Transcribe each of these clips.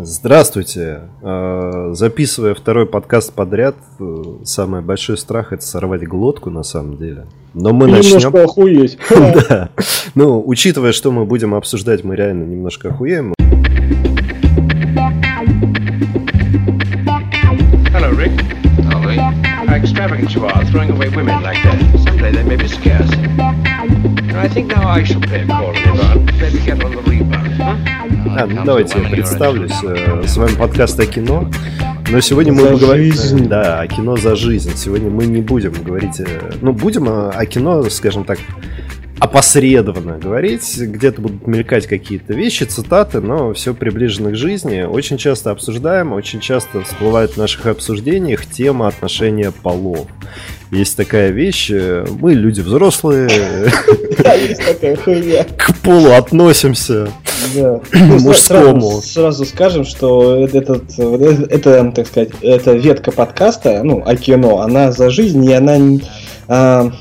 Здравствуйте. Э, Записывая второй подкаст подряд, э, самый большой страх это сорвать глотку на самом деле. Но мы И начнем. немножко охуеть. Да. Ну, учитывая, что мы будем обсуждать, мы реально немножко охуеем. Extravagant you are, throwing away women like that. Someday they may be scarce. And I think now I shall pay a call on Ivan. Maybe get on the rebound, huh? А, ну, давайте я представлюсь. Э, С вами подкаст о кино. Но сегодня мы будем говорить... жизнь. Да, о кино за жизнь. Сегодня мы не будем говорить... э, Ну, будем о кино, скажем так, опосредованно говорить. Где-то будут мелькать какие-то вещи, цитаты, но все приближено к жизни. Очень часто обсуждаем, очень часто всплывает в наших обсуждениях тема отношения полов. Есть такая вещь, э, мы люди взрослые, к полу относимся. Да. Ну, Мужскому. Сразу, сразу скажем, что этот, вот это, это, так сказать, эта ветка подкаста, ну, о кино, она за жизнь, и она а,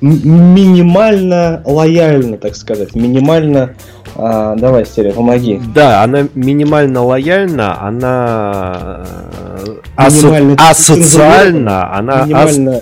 минимально лояльна, так сказать, минимально... а, давай, Стерео, помоги. Да, она минимально лояльна, она э, асо- асоциальна, она ас- Минимально...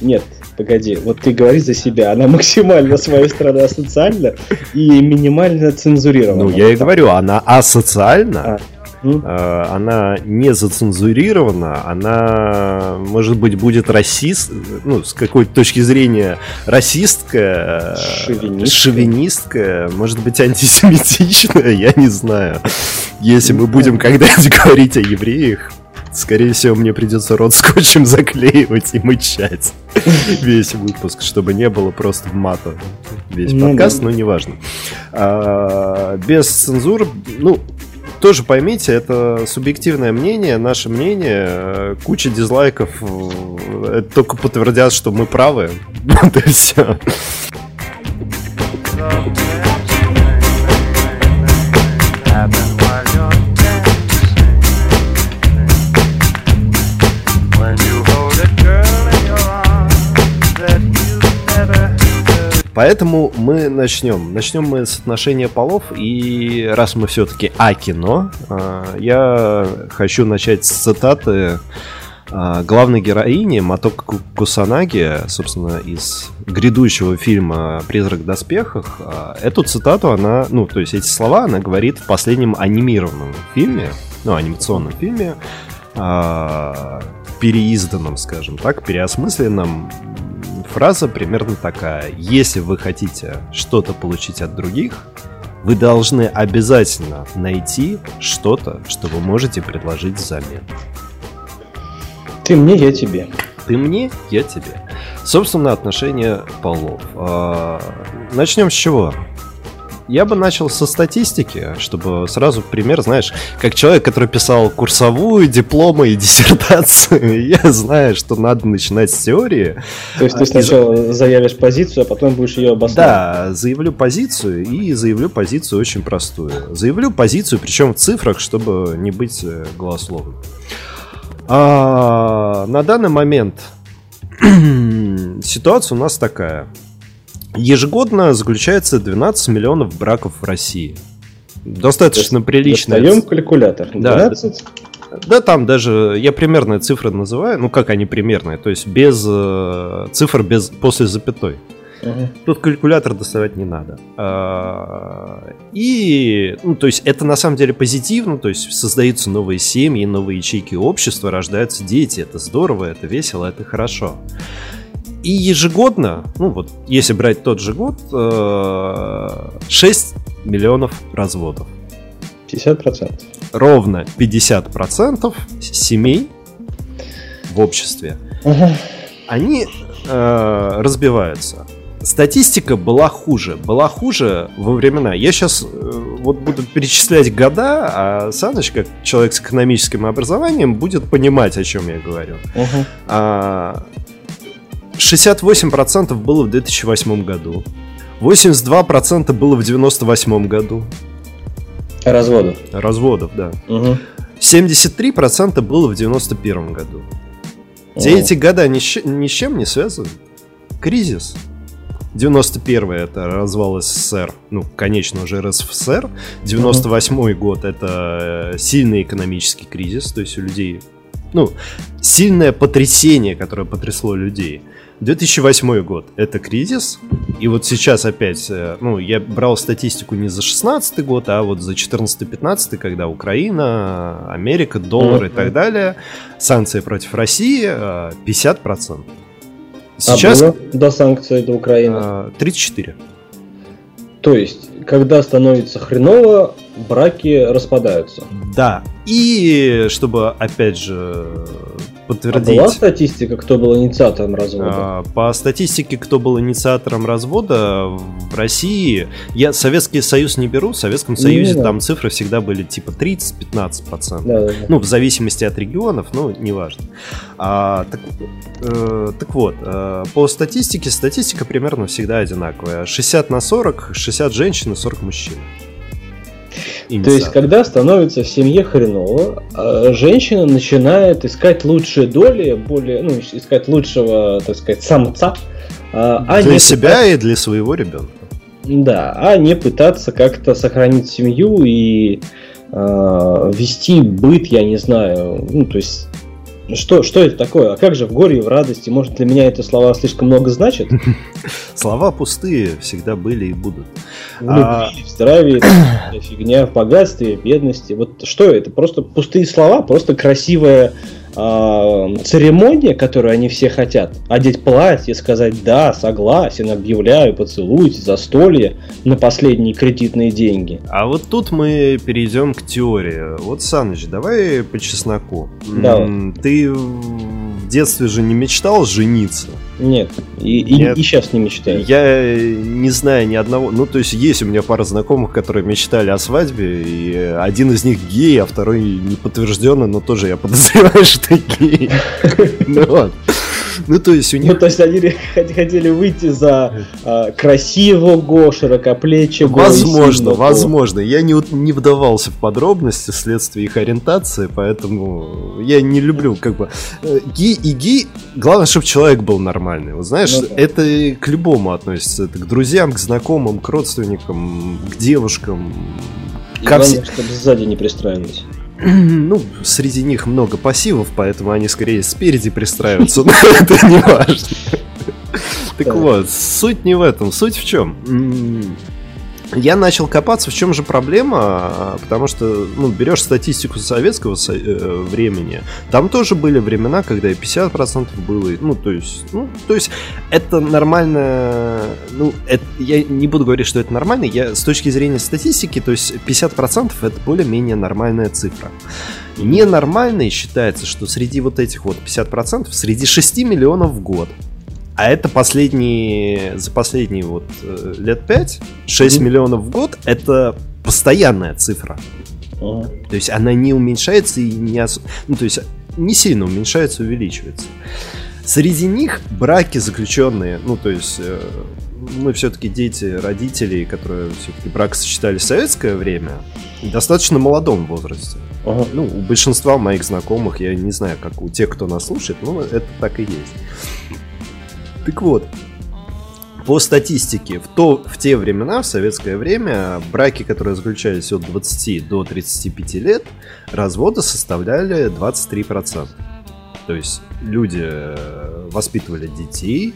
Нет, погоди, вот ты говори за себя, она максимально с моей стороны асоциальна и минимально цензурирована. Ну, я и говорю, она асоциальна, А. Э, она не зацензурирована, она, может быть, будет расист, ну, с какой-то точки зрения расистская, э, Шовинистская. шовинистская, может быть, антисемитичная, я не знаю. Если мы будем когда-нибудь говорить о евреях, скорее всего, мне придется рот скотчем заклеивать и мычать весь выпуск, чтобы не было просто мата весь Ну подкаст, но неважно. А, без цензуры, ну, тоже поймите, это субъективное мнение, наше мнение, э, куча дизлайков, э, это только подтвердят, что мы правы. Вот и все. Поэтому мы начнем. Начнем мы с отношения полов. И раз мы все-таки о кино, э, я хочу начать с цитаты э, главной героини Матока Ку- Кусанаги, собственно, из грядущего фильма «Призрак в доспехах». Э, Эту цитату она, ну, то есть эти слова она говорит в последнем анимированном фильме, ну, анимационном фильме, переизданном, скажем так, переосмысленном. Фраза примерно такая. Если вы хотите что-то получить от других, вы должны обязательно найти что-то, что вы можете предложить взамен. Ты мне, я тебе. Ты мне, я тебе. Собственно, отношения полов. А, Начнем с чего? Я бы начал со статистики, чтобы сразу пример, знаешь, как человек, который писал курсовую, дипломы и диссертацию, я знаю, что надо начинать с теории. То есть А, ты из- сначала заявишь позицию, а потом будешь ее обосновывать. Да, заявлю позицию и заявлю позицию очень простую. Заявлю позицию, причем в цифрах, чтобы не быть э, голословным. А, на данный момент ситуация у нас такая. Ежегодно заключается 12 миллионов браков в России. Достаточно приличная Достаем ц- калькулятор. Да. 12. да, там даже я примерные цифры называю, ну как они примерные, то есть без э, цифр без после запятой. Ага. Тут калькулятор доставать не надо. А, И, ну, то есть это на самом деле позитивно, то есть создаются новые семьи, новые ячейки общества, рождаются дети, это здорово, это весело, это хорошо. И ежегодно, ну вот, если брать тот же год, э, 6 миллионов разводов. 50%. Ровно 50% семей в обществе Ага. они э, разбиваются. Статистика была хуже. Была хуже во времена. Я сейчас вот буду перечислять года, а Саныч, как человек с экономическим образованием, будет понимать, о чем я говорю. Ага. А, 68% было в 2008 году. 82% было в 98 году. Разводов. Разводов, да. Угу. 73% было в 91 году. Все эти года ни, ни с чем не связаны. Кризис. 91 это развал СССР, ну, конечно уже РСФСР. 98 год это э, сильный экономический кризис, то есть у людей, ну, сильное потрясение, которое потрясло людей. 2008 год — это кризис, и вот сейчас опять, э, ну, я брал статистику не за 16 год, а вот за 14-15, когда Украина, Америка, доллар и так далее, санкции против России 50%. Э, сейчас... А было до санкций до Украины? 34. То есть, когда становится хреново, браки распадаются. Да. И чтобы, опять же, подтвердить... А была статистика, кто был инициатором развода? А, по статистике, кто был инициатором развода в России, я Советский Союз не беру, в Советском Союзе не, там цифры всегда были типа 30-15%. Да, да, да. Ну, в зависимости от регионов, ну, неважно. А, так, э, так вот, э, по статистике, статистика примерно всегда одинаковая. 60 на 40, 60 женщин и 40 мужчин. То есть, когда становится в семье хреново, а женщина начинает искать лучшие доли, более, ну, искать лучшего, так сказать, самца. А, а для себя пытаться... и для своего ребенка. Да, а не пытаться как-то сохранить семью и э, вести быт, я не знаю, ну, то есть что, что это такое? А как же в горе и в радости? Может, для меня это слова слишком много значат? Слова пустые всегда были и будут. В любви, а... в здравии, фигня, в богатстве, в бедности. Вот что это? Просто пустые слова, просто красивая церемония, которую они все хотят. Одеть платье, сказать «да, согласен, объявляю, поцелуйте, застолье» на последние кредитные деньги. А вот тут мы перейдем к теории. Вот, Саныч, давай по чесноку. Да. Ты в детстве же не мечтал жениться? Нет, и, Нет. и, и сейчас не мечтаю. Я не знаю ни одного. Ну, то есть есть у меня пара знакомых, которые мечтали о свадьбе, и один из них гей, а второй не подтвержденный, но тоже я подозреваю, что гей. Ну вот. Ну, то есть у них... Ну, то есть они хотели выйти за а, красивого, широкоплечего. Возможно, возможно. Я не, не вдавался в подробности вследствие их ориентации, поэтому я не люблю, как бы... Э, гей и гей... Главное, чтобы человек был нормальный. Вот знаешь, ну, да. это к любому относится. Это к друзьям, к знакомым, к родственникам, к девушкам. И ко главное, вс... чтобы сзади не пристраивались. Ну, среди них много пассивов, поэтому они скорее спереди пристраиваются, но это не важно. Так вот, суть не в этом. Суть в чем? Я начал копаться, в чем же проблема, потому что, ну, берешь статистику советского э, времени, там тоже были времена, когда и 50% было, ну, то есть, ну, то есть, это нормально, ну, это, я не буду говорить, что это нормально, я с точки зрения статистики, то есть 50% это более-менее нормальная цифра. Ненормальной считается, что среди вот этих вот 50%, среди 6 миллионов в год, а это последние, за последние вот э, лет 5, 6 mm-hmm. миллионов в год, это постоянная цифра. Uh-huh. То есть она не уменьшается и не... Ос... Ну, то есть не сильно уменьшается, увеличивается. Среди них браки заключенные, ну, то есть э, мы все-таки дети родителей, которые все-таки брак сочетали в советское время, в достаточно молодом возрасте. Ага. Ну, у большинства моих знакомых, я не знаю, как у тех, кто нас слушает, но это так и есть. Так вот, по статистике, в, то, в те времена, в советское время, браки, которые заключались от 20 до 35 лет, разводы составляли 23%. То есть люди э, воспитывали детей,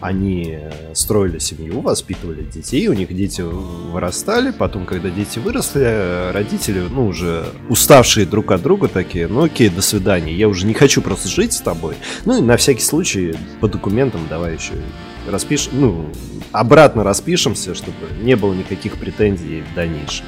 они строили семью, воспитывали детей, у них дети вырастали, потом, когда дети выросли, родители, ну, уже уставшие друг от друга такие, ну, окей, до свидания, я уже не хочу просто жить с тобой. Ну, и на всякий случай по документам давай еще распишем, ну, обратно распишемся, чтобы не было никаких претензий в дальнейшем.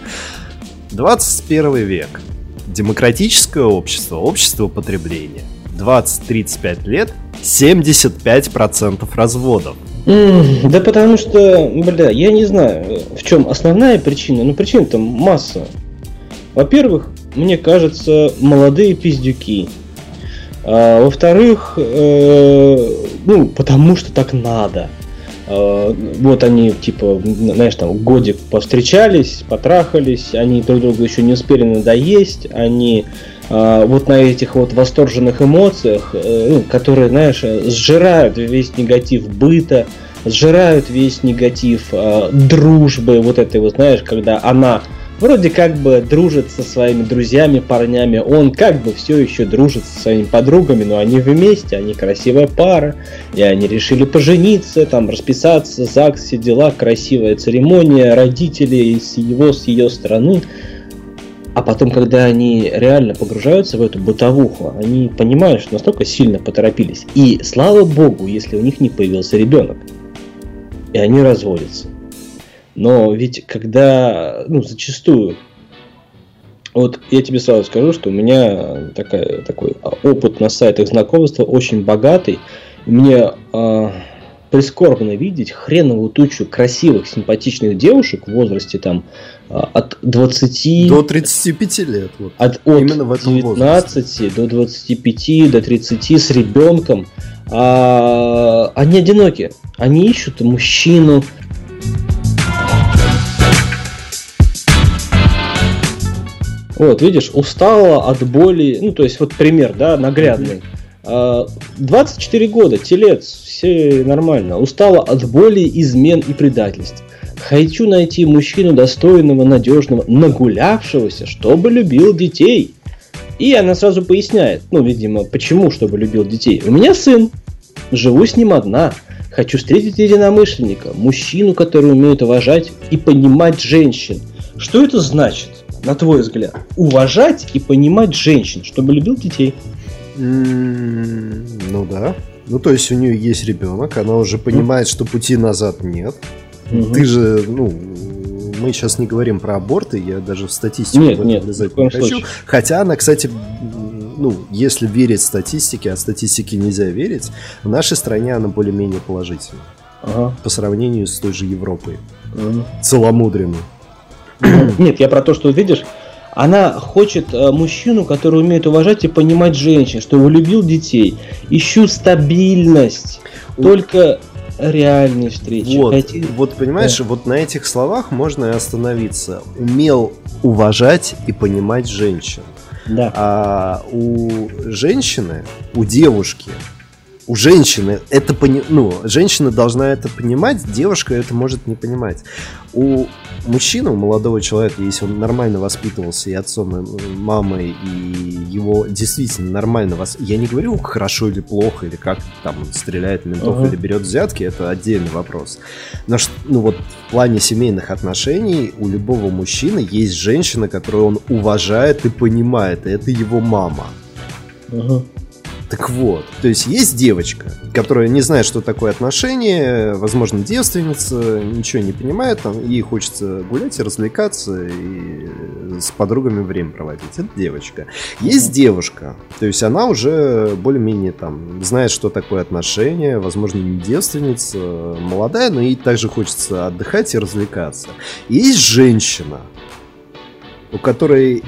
21 век. Демократическое общество, общество потребления. 20-35 лет 75% разводов. Да потому что, бля, я не знаю, в чем основная причина. Ну, причин там масса. Во-первых, мне кажется, молодые пиздюки. А, во-вторых, э, ну, потому что так надо. А, вот они, типа, знаешь, там, годик повстречались, потрахались, они друг другу еще не успели надоесть, они вот на этих вот восторженных эмоциях, э, ну, которые, знаешь, сжирают весь негатив быта, сжирают весь негатив э, дружбы, вот этой вот, знаешь, когда она вроде как бы дружит со своими друзьями, парнями, он как бы все еще дружит со своими подругами, но они вместе, они красивая пара, и они решили пожениться, там, расписаться, ЗАГС, все дела, красивая церемония, родителей с его, с ее стороны. А потом, когда они реально погружаются в эту бытовуху, они понимают, что настолько сильно поторопились. И слава богу, если у них не появился ребенок. И они разводятся. Но ведь когда, ну, зачастую, вот я тебе сразу скажу, что у меня такая, такой опыт на сайтах знакомства очень богатый. Мне э, прискорбно видеть хреновую тучу красивых, симпатичных девушек в возрасте там от 20 до 35 лет. Вот. От, от Именно в этом 19 возрасте. до 25, до 30 с ребенком. А, они одиноки. Они ищут мужчину, Вот, видишь, устала от боли, ну, то есть, вот пример, да, наглядный. 24 а, года, телец, все нормально. Устала от боли, измен и предательств. Хочу найти мужчину достойного, надежного, нагулявшегося, чтобы любил детей. И она сразу поясняет, ну, видимо, почему, чтобы любил детей. У меня сын, живу с ним одна. Хочу встретить единомышленника, мужчину, который умеет уважать и понимать женщин. Что это значит? на твой взгляд, уважать и понимать женщин, чтобы любил детей? ну да. Ну, то есть у нее есть ребенок, она уже понимает, что пути назад нет. Угу. Ты же, ну, мы сейчас не говорим про аборты, я даже в статистику нет, нет, влезать не хочу. Случае. Хотя она, кстати, ну, если верить статистике, а статистике нельзя верить, в нашей стране она более-менее положительна. Ага. По сравнению с той же Европой. Ага. Целомудренной. Нет, я про то, что видишь, она хочет э, мужчину, который умеет уважать и понимать женщин, чтобы любил детей. Ищу стабильность, только реальные встречи. Вот, Хотите... вот понимаешь, да. вот на этих словах можно и остановиться. Умел уважать и понимать женщин. Да. А у женщины, у девушки, у женщины это пони... ну, женщина должна это понимать, девушка это может не понимать. У мужчина, у молодого человека, если он нормально воспитывался и отцом, и мамой, и его действительно нормально вас... Я не говорю, хорошо или плохо, или как там он стреляет ментов uh-huh. или берет взятки, это отдельный вопрос. Но ну вот в плане семейных отношений у любого мужчины есть женщина, которую он уважает и понимает, и это его мама. Uh-huh. Так вот, то есть есть девочка, которая не знает, что такое отношения, возможно, девственница, ничего не понимает, там, ей хочется гулять и развлекаться, и с подругами время проводить. Это девочка. Есть девушка, то есть она уже более-менее там знает, что такое отношения, возможно, не девственница, молодая, но ей также хочется отдыхать и развлекаться. есть женщина, у которой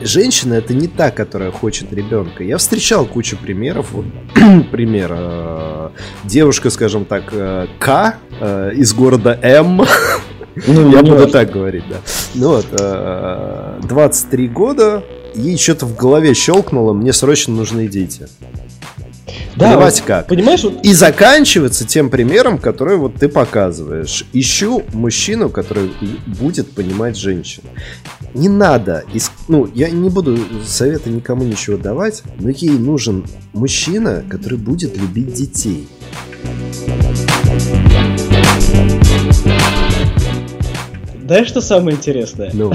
женщина это не та, которая хочет ребенка. Я встречал кучу примеров. Вот, пример. Э, девушка, скажем так, э, К э, из города М. Ну, я буду так говорить, да. Ну вот, 23 года, ей что-то в голове щелкнуло, мне срочно нужны дети. Да, Понимаете как? Понимаешь, вот... И заканчивается тем примером, который вот ты показываешь. Ищу мужчину, который будет понимать женщину. Не надо, ну, я не буду совета никому ничего давать, но ей нужен мужчина, который будет любить детей. Знаешь, что самое интересное? Ну.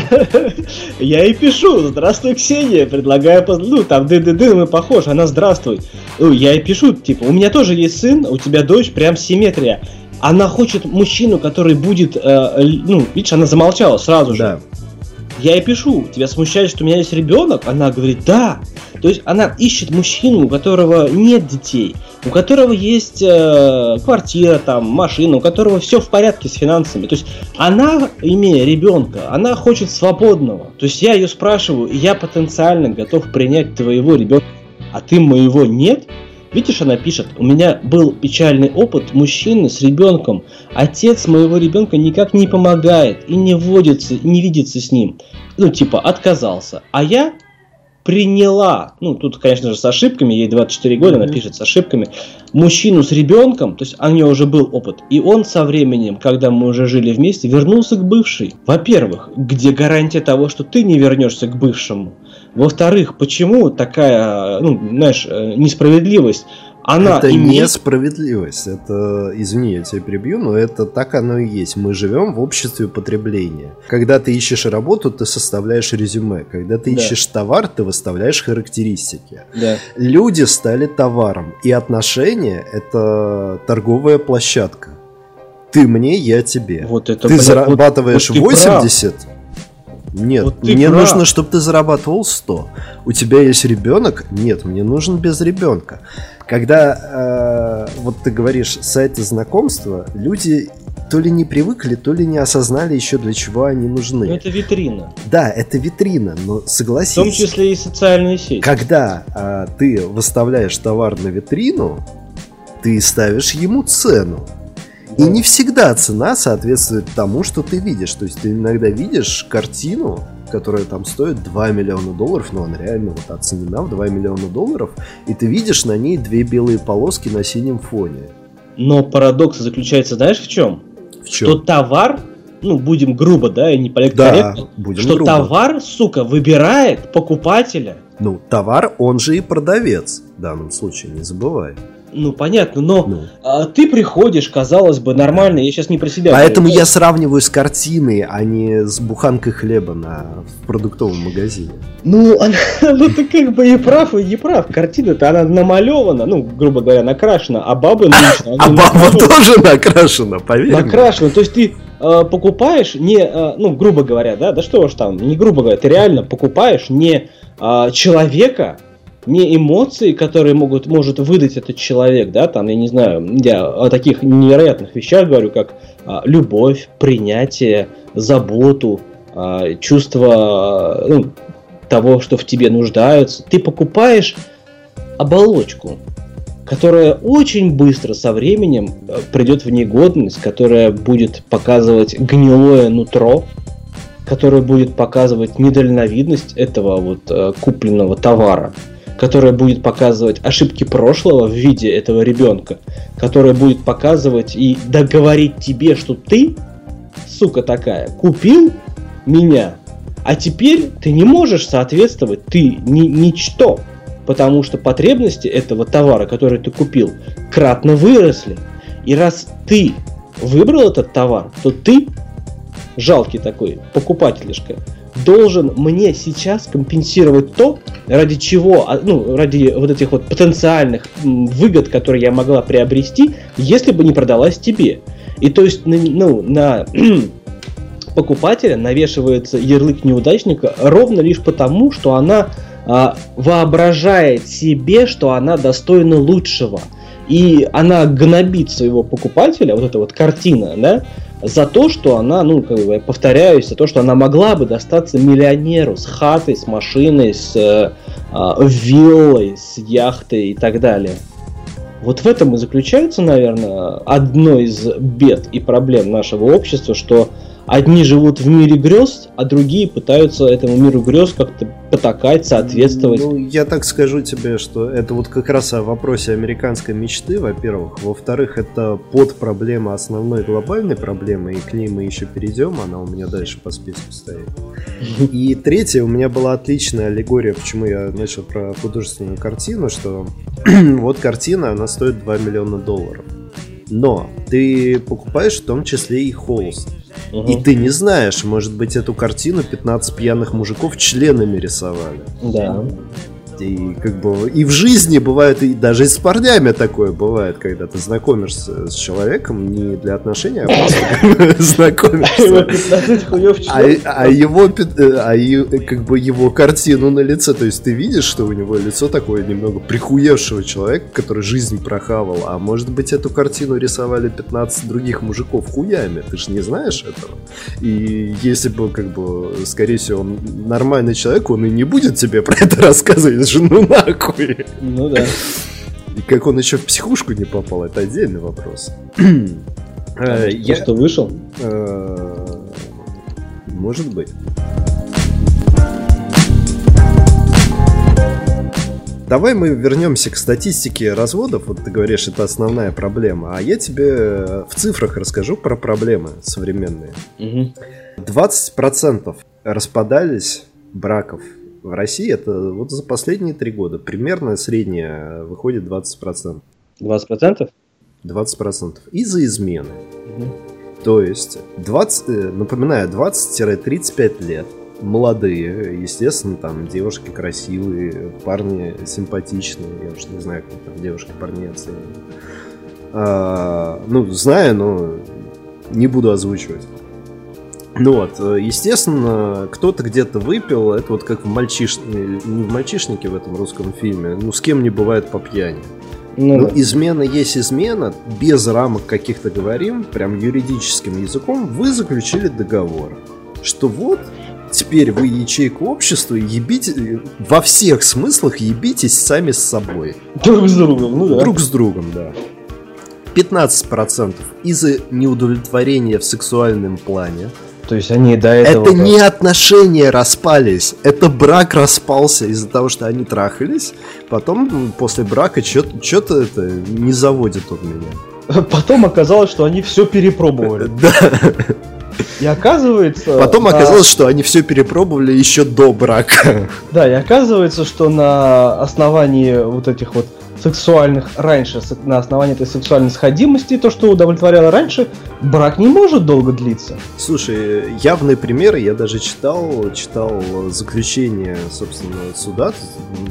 Я и пишу, здравствуй, Ксения, предлагаю, ну, там, ды-ды-ды, мы похож, она здравствуй. Ну, я и пишу, типа, у меня тоже есть сын, у тебя дочь, прям симметрия. Она хочет мужчину, который будет, э, ну, видишь, она замолчала сразу же. Да. Я ей пишу, тебя смущает, что у меня есть ребенок? Она говорит, да. То есть она ищет мужчину, у которого нет детей, у которого есть э, квартира, там, машина, у которого все в порядке с финансами. То есть она, имея ребенка, она хочет свободного. То есть я ее спрашиваю, и я потенциально готов принять твоего ребенка, а ты моего нет? Видишь, она пишет, у меня был печальный опыт мужчины с ребенком. Отец моего ребенка никак не помогает и не водится, не видится с ним. Ну, типа, отказался. А я приняла, ну тут, конечно же, с ошибками, ей 24 года, она пишет с ошибками, мужчину с ребенком, то есть у нее уже был опыт, и он со временем, когда мы уже жили вместе, вернулся к бывшей. Во-первых, где гарантия того, что ты не вернешься к бывшему? Во-вторых, почему такая, ну, знаешь, э, несправедливость? Она это имеет... несправедливость. Это, извини, я тебя перебью, но это так оно и есть. Мы живем в обществе потребления. Когда ты ищешь работу, ты составляешь резюме. Когда ты Да. ищешь товар, ты выставляешь характеристики. Да. Люди стали товаром, и отношения это торговая площадка. Ты мне, я тебе. Вот это, ты блин, зарабатываешь вот- вот ты прав. 80. Нет, Вот мне прав. нужно, чтобы ты зарабатывал 100. У тебя есть ребенок? Нет, мне нужен без ребенка. Когда э, вот ты говоришь сайты знакомства, люди то ли не привыкли, то ли не осознали еще для чего они нужны. Ну, это витрина. Да, это витрина, но согласись. В том числе и социальные сети. Когда а, ты выставляешь товар на витрину, ты ставишь ему цену. И не всегда цена соответствует тому, что ты видишь. То есть ты иногда видишь картину, которая там стоит 2 миллиона долларов, но она реально вот оценена в 2 миллиона долларов, и ты видишь на ней две белые полоски на синем фоне. Но парадокс заключается, знаешь, в чем? В Что чем? товар, ну, будем грубо, да, и не Да, политкорректно, будем что грубо. товар, сука, выбирает покупателя. Ну, товар, он же и продавец в данном случае, не забывай. Ну, понятно, но Ну. а, ты приходишь, казалось бы, нормально, я сейчас не про себя. Поэтому говорю, я сравниваю с картиной, а не с буханкой хлеба на, в продуктовом магазине. Ну, она- ну ты как бы и прав, и не прав. Картина-то она намалевана, ну, грубо говоря, накрашена, а бабы нынче, А баба тоже накрашена, поверь. Накрашена. То есть ты э, покупаешь не, э, ну, грубо говоря, да, да что уж там, не грубо говоря, ты реально покупаешь не э, человека, не эмоции, которые могут, может выдать этот человек, да, там, я не знаю, я о таких невероятных вещах говорю, как а, любовь, принятие, заботу, а, чувство а, ну, того, что в тебе нуждаются. Ты покупаешь оболочку, которая очень быстро со временем э, придет в негодность, которая будет показывать гнилое нутро, которая будет показывать недальновидность этого вот э, купленного товара, которая будет показывать ошибки прошлого в виде этого ребенка, которая будет показывать и договорить тебе, что ты, сука такая, купил меня, а теперь ты не можешь соответствовать, ты ни, ничто, потому что потребности этого товара, который ты купил, кратно выросли. И раз ты выбрал этот товар, то ты, жалкий такой покупателишка, должен мне сейчас компенсировать то, ради чего, а, ну, ради вот этих вот потенциальных выгод, которые я могла приобрести, если бы не продалась тебе. И то есть, ну, на покупателя навешивается ярлык неудачника ровно лишь потому, что она а, воображает себе, что она достойна лучшего. И она гнобит своего покупателя, вот эта вот картина, да, за то, что она, ну, как бы, повторяюсь, за то, что она могла бы достаться миллионеру с хатой, с машиной, с э, а, виллой, с яхтой и так далее. Вот в этом и заключается, наверное, одно из бед и проблем нашего общества, что одни живут в мире грез, а другие пытаются этому миру грез как-то потакать, соответствовать. Ну, я так скажу тебе, что это вот как раз о вопросе американской мечты, во-первых. Во-вторых, это под проблема основной глобальной проблемы, и к ней мы еще перейдем, она у меня дальше по списку стоит. И третье, у меня была отличная аллегория, почему я начал про художественную картину, что вот картина, она стоит 2 миллиона долларов. Но ты покупаешь в том числе и холст. Мгм. И ты не знаешь, может быть, эту картину 15 пьяных мужиков членами рисовали. Да. И как бы и в жизни бывает, и даже и с парнями такое бывает, когда ты знакомишься с человеком не для отношений, а просто Его знакомишься. 15 хуёв А, а его, э, а е- как бы его картину на лице, то есть ты видишь, что у него лицо такое немного прихуевшего человека, который жизнь прохавал, а может быть эту картину рисовали 15 других мужиков хуями, ты же не знаешь этого. И если бы, как бы, скорее всего, он нормальный человек, он и не будет тебе про это рассказывать, же ну нахуй. Ну да. И как он еще в психушку не попал, это отдельный вопрос. Э, я- Что вышел? Э, Может быть. давай мы вернемся к статистике разводов. Вот ты говоришь, это основная проблема. А я тебе в цифрах расскажу про проблемы современные. Мгм. 20% распадались браков в России. Это вот за последние три года. Примерно средняя выходит 20%. 20%? 20%. Из-за измены. Мгм. То есть, 20, э, напоминаю, 20-35 лет. Молодые, естественно, там девушки красивые, парни симпатичные. Я уж не знаю, как там девушки парни оценивают. А, ну, знаю, но не буду озвучивать. Ну вот, э, естественно, кто-то где-то выпил, это вот как в мальчиш... не в мальчишнике в этом русском фильме, ну с кем не бывает по пьяни. Ну, Ну, да. измена есть измена, без рамок каких-то говорим, прям юридическим языком, вы заключили договор, что вот теперь вы ячейка общества, ебите, во всех смыслах ебитесь сами с собой. Друг с другом, ну да. Друг с другом, да. 15% из-за неудовлетворения в сексуальном плане. То есть они до этого... Это не отношения распались, это брак распался из-за того, что они трахались. Потом после брака что-то это не заводит он меня. Потом оказалось, что они все перепробовали. Да. И оказывается... Потом на- оказалось, что они все перепробовали еще до брака. Да, и оказывается, что на основании вот этих вот сексуальных раньше, на основании этой сексуальной сходимости, то, что удовлетворяло раньше, брак не может долго длиться. Слушай, явные примеры я даже читал, читал заключение, собственно, суда.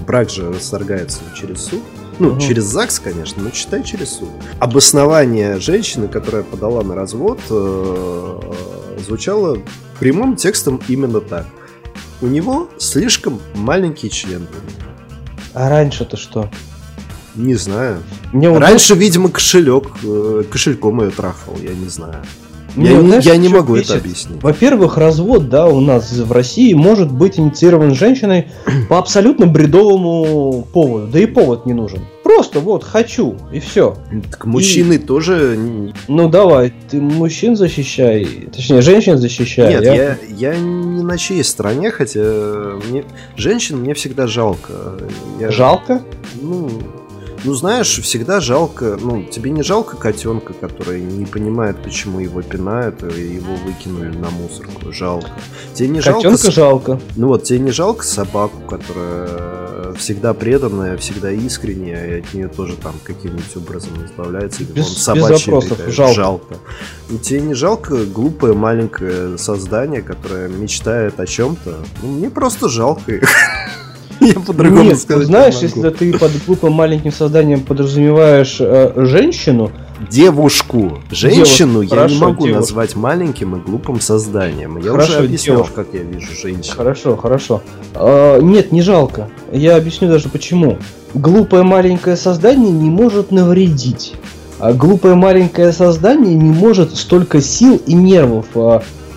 Брак же расторгается через суд. Ну, Мгм. через ЗАГС, конечно, но читай через суд. Обоснование женщины, которая подала на развод, э, звучало прямым текстом именно так. У него слишком маленький член. был. А раньше-то что? Не знаю. Мне вот Раньше, видимо, кошелек, э, кошельком ее трахал, я не знаю. Мне Я, знаешь, я не могу это бесит? объяснить. Во-первых, развод, да, у нас в России может быть инициирован женщиной по абсолютно бредовому поводу. Да и повод не нужен. Просто вот хочу, и все. Так мужчины тоже... н- Ну давай, ты мужчин защищай, точнее, женщин защищай. Нет, я- я, я не на чьей стороне, хотя мне, женщин мне всегда жалко. Я, Жалко? Ну, ну, знаешь, всегда жалко. Ну, тебе не жалко котенка, который не понимает, почему его пинают, и его выкинули на мусорку. Жалко. Тебе не жалко... Котенка с- жалко. Ну вот, тебе не жалко собаку, которая всегда преданная, всегда искренняя, и от нее тоже там каким-нибудь образом избавляется, или Без- вон без собачья вопросов, какая-то. жалко. И тебе не жалко глупое маленькое создание, которое мечтает о чем-то? Ну, мне просто жалко их. Я по-другому Нет, сказать не знаешь, могу. если ты под глупым маленьким созданием подразумеваешь э, женщину, Девушку, женщину я хорошо, не могу девушку. назвать маленьким и глупым созданием. Я Хорошо, уже объяснял, девушку. как я вижу женщину. Хорошо, хорошо. А, нет, не жалко. Я объясню даже почему. Глупое маленькое создание не может навредить. А глупое маленькое создание не может столько сил и нервов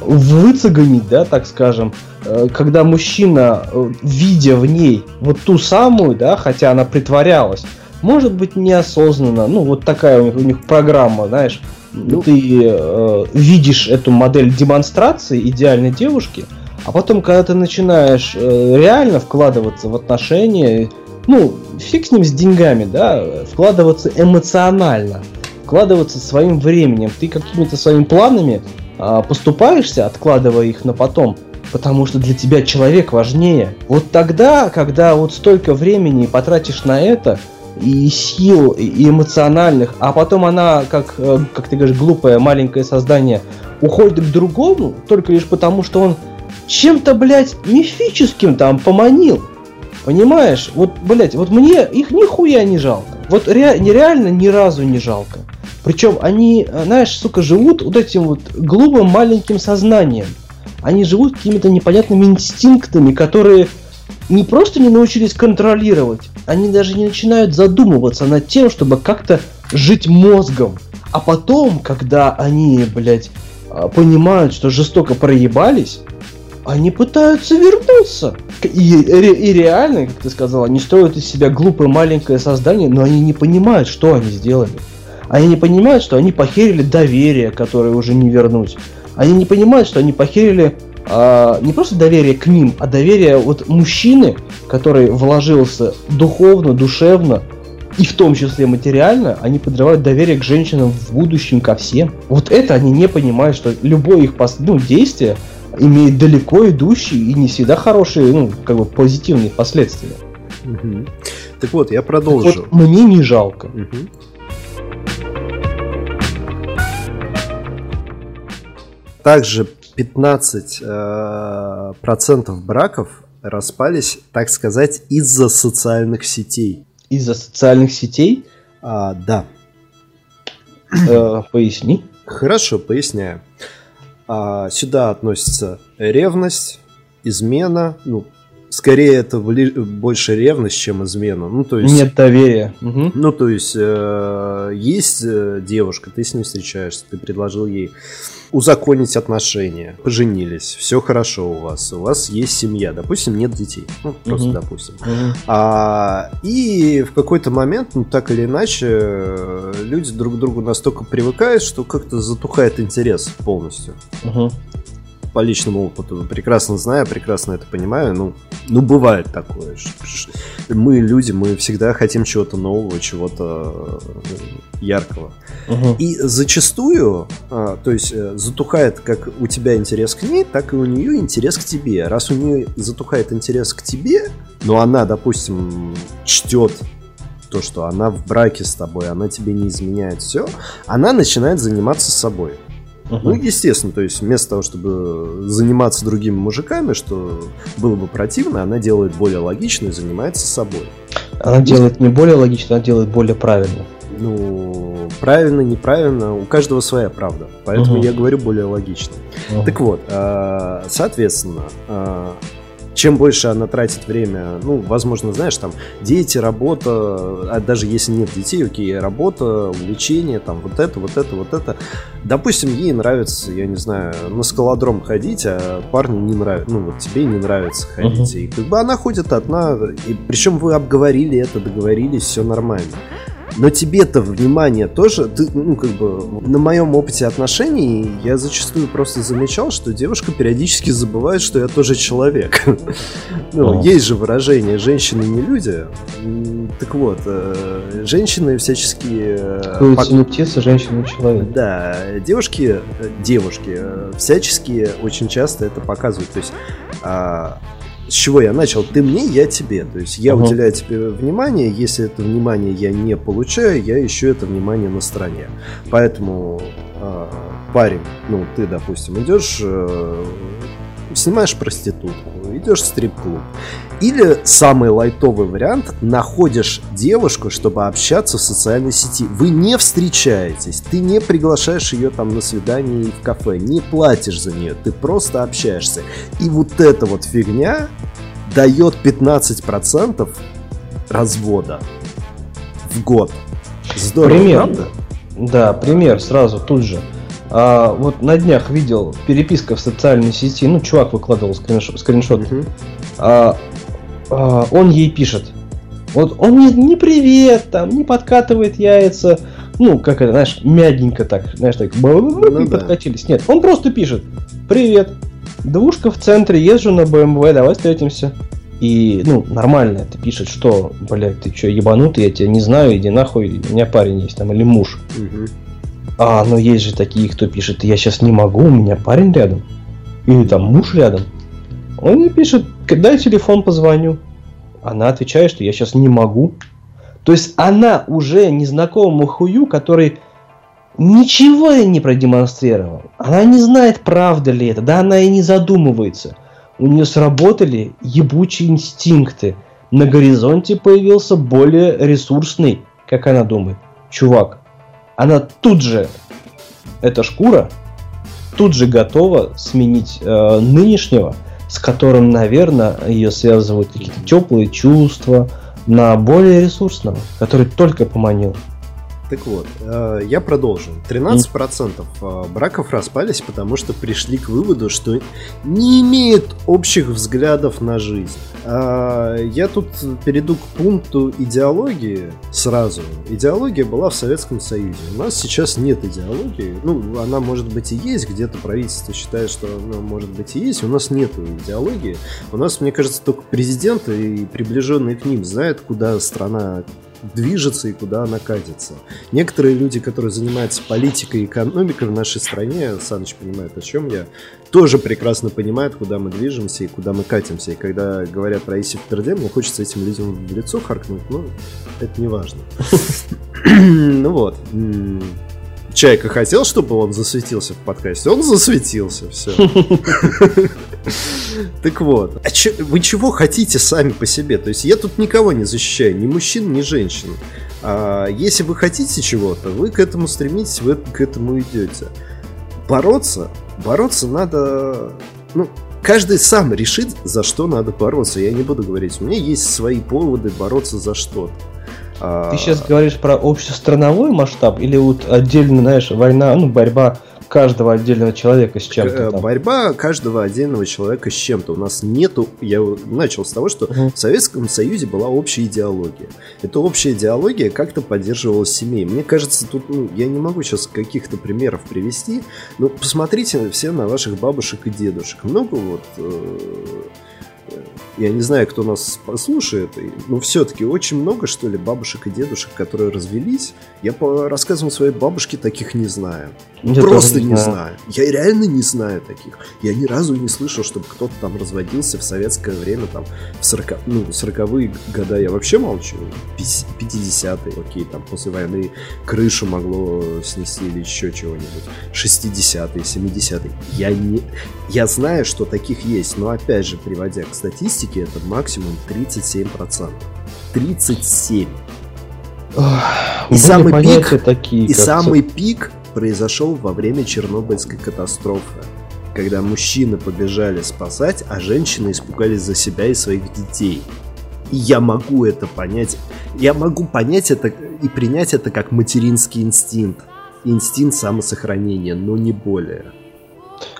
выцеганить, да, так скажем, э, когда мужчина, э, видя в ней вот ту самую, да, хотя она притворялась, может быть неосознанно, ну вот такая у них, у них программа, знаешь, Ну. ты э, видишь эту модель демонстрации идеальной девушки, а потом, когда ты начинаешь э, реально вкладываться в отношения, ну, фиг с ним с деньгами, да, вкладываться эмоционально, вкладываться своим временем, ты какими-то своими планами поступаешься, откладывая их на потом, потому что для тебя человек важнее. Вот тогда, когда вот столько времени потратишь на это, и сил, и эмоциональных, а потом она, как, э, как ты говоришь, глупое маленькое создание, уходит к другому, только лишь потому, что он чем-то, блядь, мифическим там поманил. Понимаешь? Вот, блядь, вот мне их нихуя не жалко. Вот ре- нереально ни разу не жалко. Причем они, э, знаешь, сука, живут вот этим вот глупым маленьким сознанием. Они живут какими-то непонятными инстинктами, которые не просто не научились контролировать, они даже не начинают задумываться над тем, чтобы как-то жить мозгом. А потом, когда они, блядь, а, понимают, что жестоко проебались, они пытаются вернуться. И, ре- и реально, как ты сказал, они строят из себя глупое маленькое создание, но они не понимают, что они сделали. Они не понимают, что они похерили доверие, которое уже не вернуть. Они не понимают, что они похерили а, не просто доверие к ним, а доверие вот мужчины, который вложился духовно, душевно и в том числе материально, они подрывают доверие к женщинам в будущем ко всем. Вот это они не понимают, что любое их ну, действие имеет далеко идущие и не всегда хорошие, ну, как бы позитивные последствия. Угу. Так вот, я продолжу. Так вот, мне не жалко. Угу. Также 15% э, процентов браков распались, так сказать, из-за социальных сетей. Из-за социальных сетей? А, да. Э, поясни. Хорошо, поясняю. А, сюда относится ревность, измена, ну, скорее это больше ревность, чем измена. Ну, то есть... Нет доверия. Угу. Ну, то есть, э, есть э, девушка, ты с ней встречаешься, ты предложил ей узаконить отношения, поженились, все хорошо у вас, у вас есть семья, допустим, нет детей, ну, просто угу. допустим. Угу. А, и в какой-то момент, ну, так или иначе, люди друг к другу настолько привыкают, что как-то затухает интерес полностью. Угу по личному опыту прекрасно знаю, прекрасно это понимаю. Ну, ну бывает такое. Мы люди, мы всегда хотим чего-то нового, чего-то э, яркого. Угу. И зачастую, а, то есть э, затухает как у тебя интерес к ней, так и у нее интерес к тебе. Раз у нее затухает интерес к тебе, но она, допустим, чтет то, что она в браке с тобой, она тебе не изменяет все, она начинает заниматься собой. Uh-huh. Ну, естественно, то есть вместо того, чтобы заниматься другими мужиками, что было бы противно, она делает более логично и занимается собой. Она делает не более логично, она делает более правильно. Ну, правильно, неправильно, у каждого своя правда. Поэтому uh-huh. я говорю более логично. Uh-huh. Так вот, а, соответственно, а, чем больше она тратит время, ну, возможно, знаешь, там, дети, работа, а даже если нет детей, окей, работа, увлечение, там, вот это, вот это, вот это. Допустим, ей нравится, я не знаю, на скалодром ходить, а парню не нравится, ну, вот тебе не нравится ходить. Uh-huh. И как бы она ходит одна, и причем вы обговорили это, договорились, все нормально. Но тебе-то внимание тоже, ты, ну, как бы, на моем опыте отношений я зачастую просто замечал, что девушка периодически забывает, что я тоже человек. Ну, есть же выражение «женщины не люди». Так вот, э, женщины всячески... Э, не птица, женщина человек. Да, девушки, э, девушки всячески очень часто это показывают. То есть а, с чего я начал? Ты мне, я тебе. То есть я uh-huh. уделяю тебе внимание, если это внимание я не получаю, я ищу это внимание на стороне. Поэтому э, парень, ну ты, допустим, идешь, э, снимаешь проститутку, идешь в стрип-клуб. Или самый лайтовый вариант, находишь девушку, чтобы общаться в социальной сети. Вы не встречаетесь, ты не приглашаешь ее там на свидание и в кафе, не платишь за нее, ты просто общаешься. И вот эта вот фигня дает 15% развода в год. Здорово, пример. правда? Да, пример сразу тут же. А, вот на днях видел переписка в социальной сети, ну, чувак выкладывал скриншот. скриншот. Uh-huh. А, он ей пишет. Вот он не, не привет, там, не подкатывает яйца, ну, как это, знаешь, мягенько так, знаешь, так, ну, и подкатились. Нет, он просто пишет, привет, двушка в центре, езжу на BMW, давай встретимся. И, ну, нормально это пишет, что, блядь, ты что, ебанутый, я тебя не знаю, иди нахуй, у меня парень есть там, или муж. Угу. А, но есть же такие, кто пишет, я сейчас не могу, у меня парень рядом. Или там муж рядом. Он мне пишет, дай телефон, позвоню. Она отвечает, что я сейчас не могу. То есть она уже незнакомому хую, который ничего не продемонстрировал. Она не знает, правда ли это. Да она и не задумывается. У нее сработали ебучие инстинкты. На горизонте появился более ресурсный, как она думает, чувак. Она тут же, эта шкура, тут же готова сменить э, нынешнего – с которым, наверное, ее связывают какие-то теплые чувства, на более ресурсного, который только поманил. Так вот, э, я продолжу. 13% э, браков распались, потому что пришли к выводу, что не имеют общих взглядов на жизнь. А, я тут перейду к пункту идеологии сразу. Идеология была в Советском Союзе. У нас сейчас нет идеологии. Ну, она может быть и есть, где-то правительство считает, что она может быть и есть. У нас нет идеологии. У нас, мне кажется, только президент и приближенные к ним знают, куда страна движется и куда она катится. Некоторые люди, которые занимаются политикой и экономикой в нашей стране, Саныч понимает, о чем я, тоже прекрасно понимают, куда мы движемся и куда мы катимся. И когда говорят про Исиф Терде, мне хочется этим людям в лицо харкнуть, но это не важно. Ну вот. Чайка хотел, чтобы он засветился в подкасте. Он засветился, все. Так вот. А чё, вы чего хотите сами по себе? То есть я тут никого не защищаю, ни мужчин, ни женщин. А если вы хотите чего-то, вы к этому стремитесь, вы к этому идете. Бороться, бороться надо, ну, каждый сам решит, за что надо бороться. Я не буду говорить, у меня есть свои поводы бороться за что-то. Ты сейчас говоришь про общестрановой масштаб или вот отдельно, знаешь, война, ну, борьба каждого отдельного человека с чем-то. Э, там. Борьба каждого отдельного человека с чем-то. У нас нету. Я начал с того, что угу. в Советском Союзе была общая идеология. Эта общая идеология как-то поддерживалась семей. Мне кажется, тут ну, я не могу сейчас каких-то примеров привести. Но посмотрите все на ваших бабушек и дедушек. Много вот. Э я не знаю, кто нас послушает, но все-таки очень много, что ли, бабушек и дедушек, которые развелись. Я по рассказам своей бабушки таких не знаю. Я Просто не знаю. знаю. Я реально не знаю таких. Я ни разу не слышал, чтобы кто-то там разводился в советское время, там, в 40, ну, 40-е года. Я вообще молчу. 50-е, окей, там, после войны крышу могло снести или еще чего-нибудь. 60-е, 70-е. Я не... Я знаю, что таких есть, но опять же, приводя к статистике, это максимум 37%. 37. и самый пик, такие, и самый пик произошел во время Чернобыльской катастрофы, когда мужчины побежали спасать, а женщины испугались за себя и своих детей. И я могу это понять. Я могу понять это и принять это как материнский инстинкт. Инстинкт самосохранения, но не более.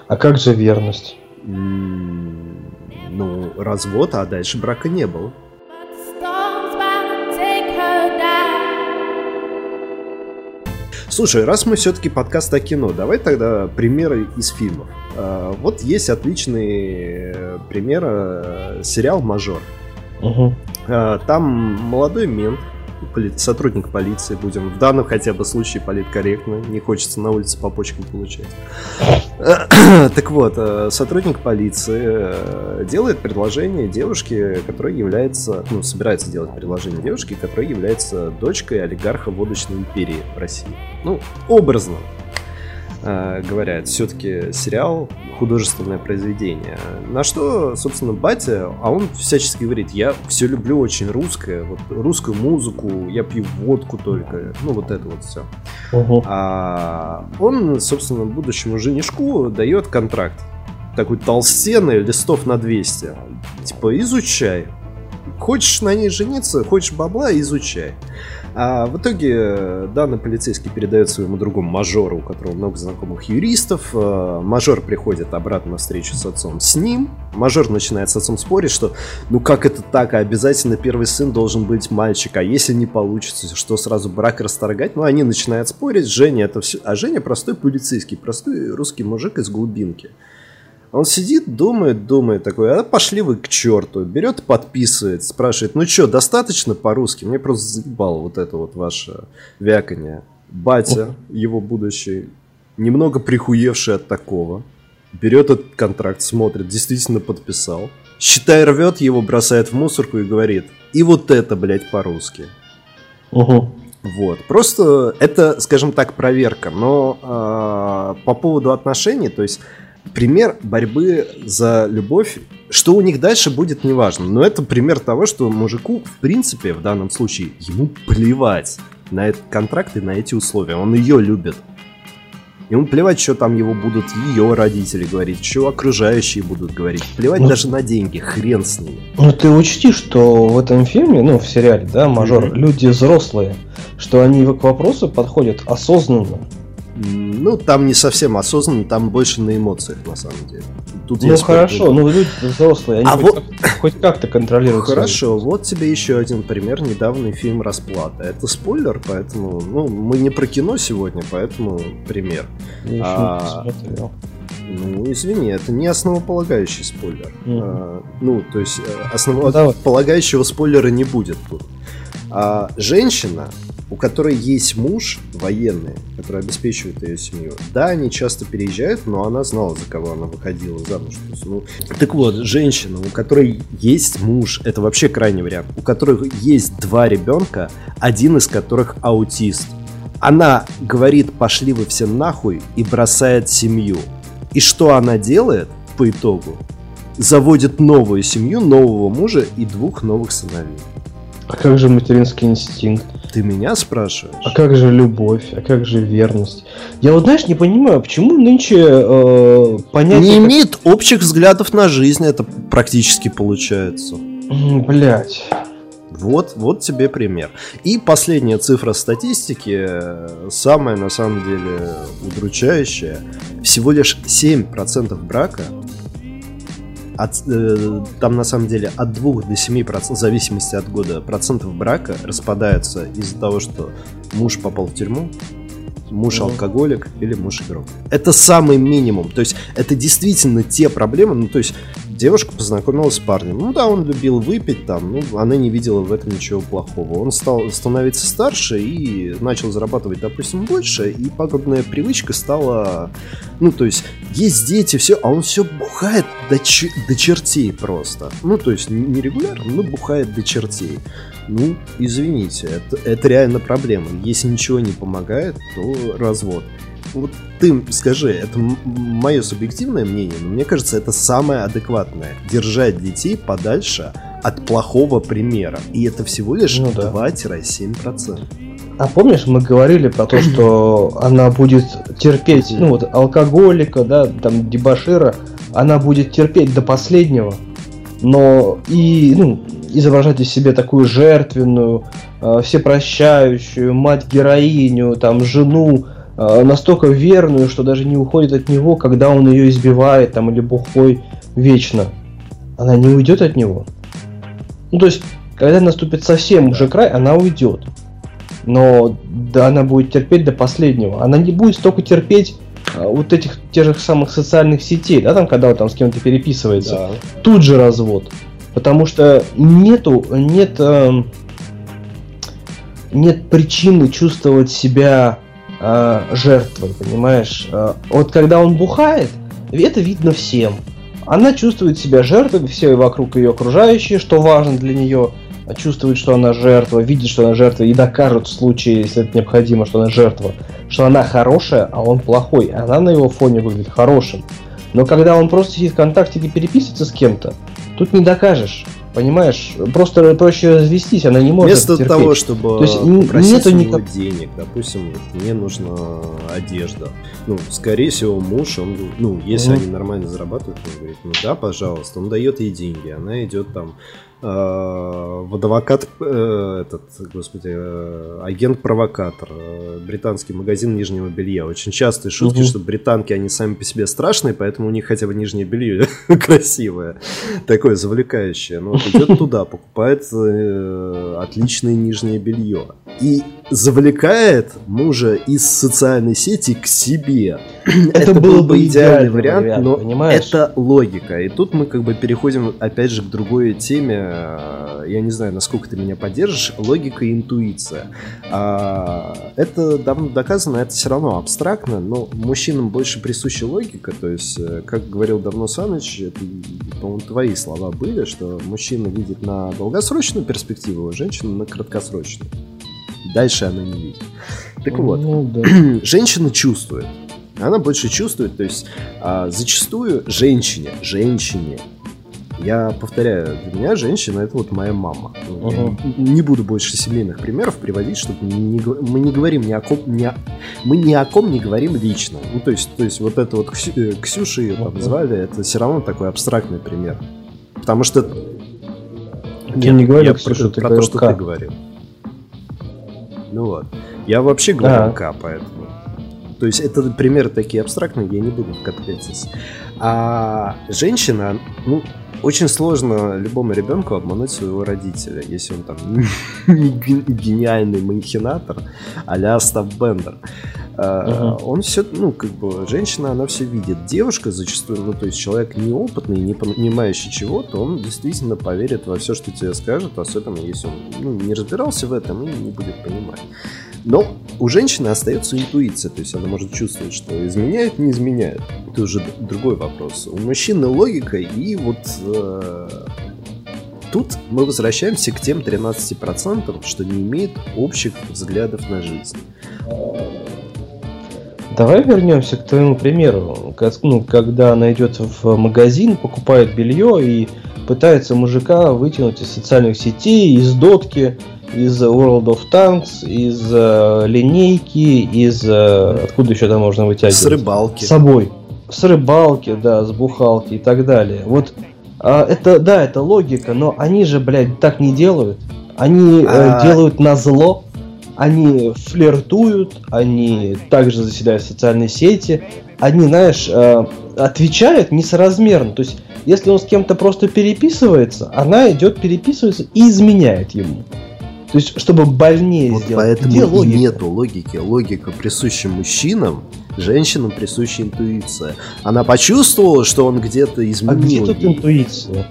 А как же верность? Ну, развод, а дальше брака не было. Слушай, раз мы все-таки подкаст о кино, давай тогда примеры из фильмов. А, вот есть отличный пример э, сериал Мажор. Угу. Там молодой мент сотрудник полиции, будем в данном хотя бы случае политкорректно, не хочется на улице по почкам получать. Так вот, э, сотрудник полиции э, делает предложение девушке, которая является, ну, собирается делать предложение девушке, которая является дочкой олигарха водочной империи в России. Ну, образно, говорят, все-таки сериал художественное произведение. На что, собственно, батя, а он всячески говорит, я все люблю очень русское, вот русскую музыку, я пью водку только, ну вот это вот все. Угу. А он, собственно, будущему женишку дает контракт. Такой толстенный, листов на 200. Типа, изучай. Хочешь на ней жениться, хочешь бабла, изучай. А в итоге данный полицейский передает своему другу мажору, у которого много знакомых юристов. Э, мажор приходит обратно на встречу с отцом с ним. Мажор начинает с отцом спорить, что ну как это так, а обязательно первый сын должен быть мальчик, а если не получится, что сразу брак расторгать? Ну они начинают спорить, Женя это все... А Женя простой полицейский, простой русский мужик из глубинки. Он сидит, думает, думает такой, а пошли вы к черту. Берет, подписывает, спрашивает, ну что, достаточно по-русски? Мне просто заебало вот это вот ваше вяканье. Батя, его будущий, немного прихуевший от такого, берет этот контракт, смотрит, действительно подписал. Считай, рвет его, бросает в мусорку и говорит, и вот это, блядь, по-русски. Угу. Вот. Просто это, скажем так, проверка. Но э, по поводу отношений, то есть пример борьбы за любовь. Что у них дальше будет, неважно. Но это пример того, что мужику, в принципе, в данном случае, ему плевать на этот контракт и на эти условия. Он ее любит. Ему плевать, что там его будут ее родители говорить, что окружающие будут говорить. Плевать ну, даже на деньги, хрен с ними. Ну ты учти, что в этом фильме, ну в сериале, да, мажор, mm-hmm. люди взрослые. что они к вопросу подходят осознанно. Ну, там не совсем осознанно, там больше на эмоциях, на самом деле. Тут ну хорошо, ну люди взрослые, они а хоть, вот... как, хоть как-то контролируют. Хорошо, вот тебе еще один пример, недавний фильм «Расплата». Это спойлер, поэтому, ну, мы не про кино сегодня, поэтому пример. Я а... Ну, извини, это не основополагающий спойлер. Mm-hmm. А, ну, то есть э, основополагающего спойлера не будет тут. А женщина у которой есть муж военный, который обеспечивает ее семью. Да, они часто переезжают, но она знала, за кого она выходила замуж. есть, ну... Так вот, женщина, у которой есть муж, это вообще крайний вариант, у которых есть два ребенка, один из которых аутист. Она говорит, пошли вы все нахуй, и бросает семью. И что она делает по итогу? Заводит новую семью, нового мужа и двух новых сыновей. А как же материнский инстинкт? Ты меня спрашиваешь? А как же любовь? А как же верность? Я вот, знаешь, не понимаю, почему нынче э, понятие... Не как... имеет общих взглядов на жизнь, это практически получается. Блять. Вот, вот тебе пример. И последняя цифра статистики, самая на самом деле удручающая. Всего лишь 7% брака от, э, там на самом деле от 2 до 7 процентов, в зависимости от года, процентов брака распадаются из-за того, что муж попал в тюрьму, муж алкоголик или муж игрок. Это самый минимум. То есть это действительно те проблемы, ну то есть девушка познакомилась с парнем. Ну да, он любил выпить там, ну она не видела в этом ничего плохого. Он стал становиться старше и начал зарабатывать, допустим, больше, и пагубная привычка стала, ну то есть есть дети, все, а он все бухает до, ч- до чертей просто. Ну то есть не регулярно, но бухает до чертей. Ну, извините, это, это реально проблема. Если ничего не помогает, то развод. Вот ты скажи, это мое субъективное мнение, но мне кажется, это самое адекватное. Держать детей подальше от плохого примера. И это всего лишь ну, да. 2-7%. А помнишь, мы говорили про то, что она будет терпеть, ну вот алкоголика, да, там дебашира, она будет терпеть до последнего, но и, ну, изображать из себя такую жертвенную, э, всепрощающую, мать-героиню, там, жену, настолько верную, что даже не уходит от него, когда он ее избивает, там, или бухой вечно. Она не уйдет от него. Ну, то есть, когда наступит совсем уже край, она уйдет. Но да, она будет терпеть до последнего. Она не будет столько терпеть а, вот этих тех же самых социальных сетей, да, там, когда он там с кем-то переписывается. Да. Тут же развод. Потому что нету, нет, э, нет причины чувствовать себя э, жертвой, понимаешь? Э, вот когда он бухает, это видно всем. Она чувствует себя жертвой, все вокруг ее окружающие, что важно для нее, чувствует, что она жертва, видит, что она жертва, и докажут в случае, если это необходимо, что она жертва, что она хорошая, а он плохой. Она на его фоне выглядит хорошим. Но когда он просто сидит в контакте переписывается с кем-то, Тут не докажешь. Понимаешь, просто проще развестись, она не может Вместо терпеть. того, чтобы То есть, нету никак... денег, допустим, мне нужна одежда. Ну, скорее всего, муж, он, ну, если mm. они нормально зарабатывают, он говорит, ну да, пожалуйста, он дает ей деньги, она идет там Э, в адвокат, э, этот, господи, э, агент-провокатор, британский магазин нижнего белья. Очень частые шутки, угу. что британки, они сами по себе страшные, поэтому у них хотя бы нижнее белье красивое, такое завлекающее. Но вот идет туда, покупает отличное нижнее белье. И завлекает мужа из социальной сети к себе. Это, это был бы идеальный вариант, вариант но понимаешь? это логика. И тут мы как бы переходим опять же к другой теме. Я не знаю, насколько ты меня поддержишь. Логика и интуиция. А, это давно доказано, это все равно абстрактно, но мужчинам больше присуща логика. То есть, э, как говорил давно Саныч, это, по-моему, твои слова были, что мужчина видит на долгосрочную перспективу, а женщина на краткосрочную. Дальше она не видит. Так вот, ну, да. женщина чувствует. Она больше чувствует, то есть а, зачастую женщине, женщине, я повторяю, для меня женщина это вот моя мама. Угу. Не буду больше семейных примеров приводить, чтобы не, мы не говорим ни о ком, ни о, мы ни о ком не говорим лично. Ну то есть, то есть вот это вот Ксю, э, Ксюша ее там звали, это все равно такой абстрактный пример, потому что я, я не говорю, я Ксюша, про, про то, что ты говорил. Ну вот. Я вообще говорю Да. Поэтому. То есть это примеры такие абстрактные, я не буду вкатывать здесь. А женщина, ну, очень сложно любому ребенку обмануть своего родителя, если он там гениальный махинатор а-ля Остап Бендер. Мгм. Он все, ну, как бы, женщина, она все видит. Девушка зачастую, ну, то есть человек неопытный, не понимающий чего-то, он действительно поверит во все, что тебе скажет, особенно если он ну, не разбирался в этом и не будет понимать. Но у женщины остается интуиция, то есть она может чувствовать, что изменяет, не изменяет. Это уже другой вопрос. У мужчины логика, и вот э, тут мы возвращаемся к тем 13%, что не имеет общих взглядов на жизнь. Давай вернемся к твоему примеру. Ну, когда она идет в магазин, покупает белье и пытается мужика вытянуть из социальных сетей, из дотки, из World of Tanks, из э, линейки, из... э, откуда еще там можно вытягивать? С рыбалки. С собой. С рыбалки, да, с бухалки и так далее. Вот а, это, да, это логика, но они же, блядь, так не делают. Они э, А. делают на зло, они флиртуют, они также заседают в социальные сети, они, знаешь, э, отвечают несоразмерно. То есть, если он с кем-то просто переписывается, она идет переписывается и изменяет ему. То есть, чтобы больнее Вот сделать. поэтому Где и логика? нету логики. Логика присуща мужчинам, женщинам присуща интуиция. Она почувствовала, что он где-то А где изменил тут ей. интуиция?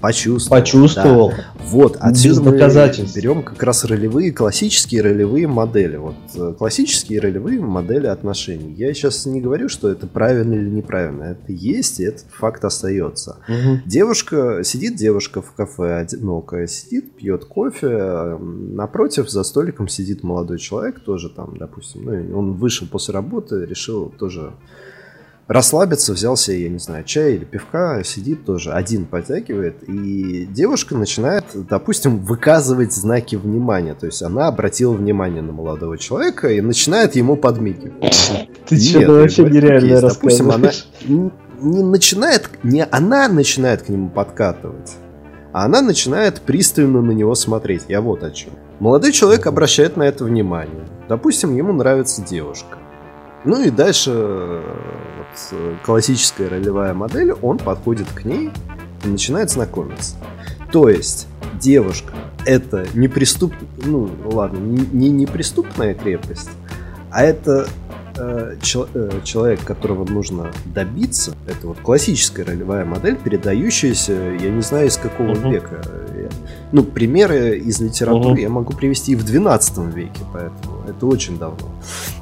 Почувствовал. Почувствовал. да. Вот, отсюда мы берем как раз ролевые, классические ролевые модели. Вот э, классические ролевые модели отношений. Я сейчас не говорю, что это правильно или неправильно. Это есть, и этот факт остается. Мгм. Девушка, сидит девушка в кафе одинокая, сидит, пьет кофе, напротив за столиком сидит молодой человек, тоже там, допустим, ну, он вышел после работы, решил тоже расслабиться, взял себе, я не знаю, чай или пивка, сидит тоже, один подтягивает, и девушка начинает, допустим, выказывать знаки внимания, то есть она обратила внимание на молодого человека и начинает ему подмигивать. Ты Нет, что, я вообще нереально. Допустим, она не начинает, не она начинает к нему подкатывать, а она начинает пристально на него смотреть. Я вот о чем. Молодой человек обращает на это внимание. Допустим, ему нравится девушка. Ну и дальше классическая ролевая модель, он подходит к ней и начинает знакомиться. То есть девушка это не преступ... ну ладно, не, не неприступная крепость, а это э, чел- э, человек, которого нужно добиться, это вот классическая ролевая модель, передающаяся, я не знаю, из какого Мгм. века. Ну, примеры из литературы Мгм. я могу привести и в 12 веке, поэтому это очень давно.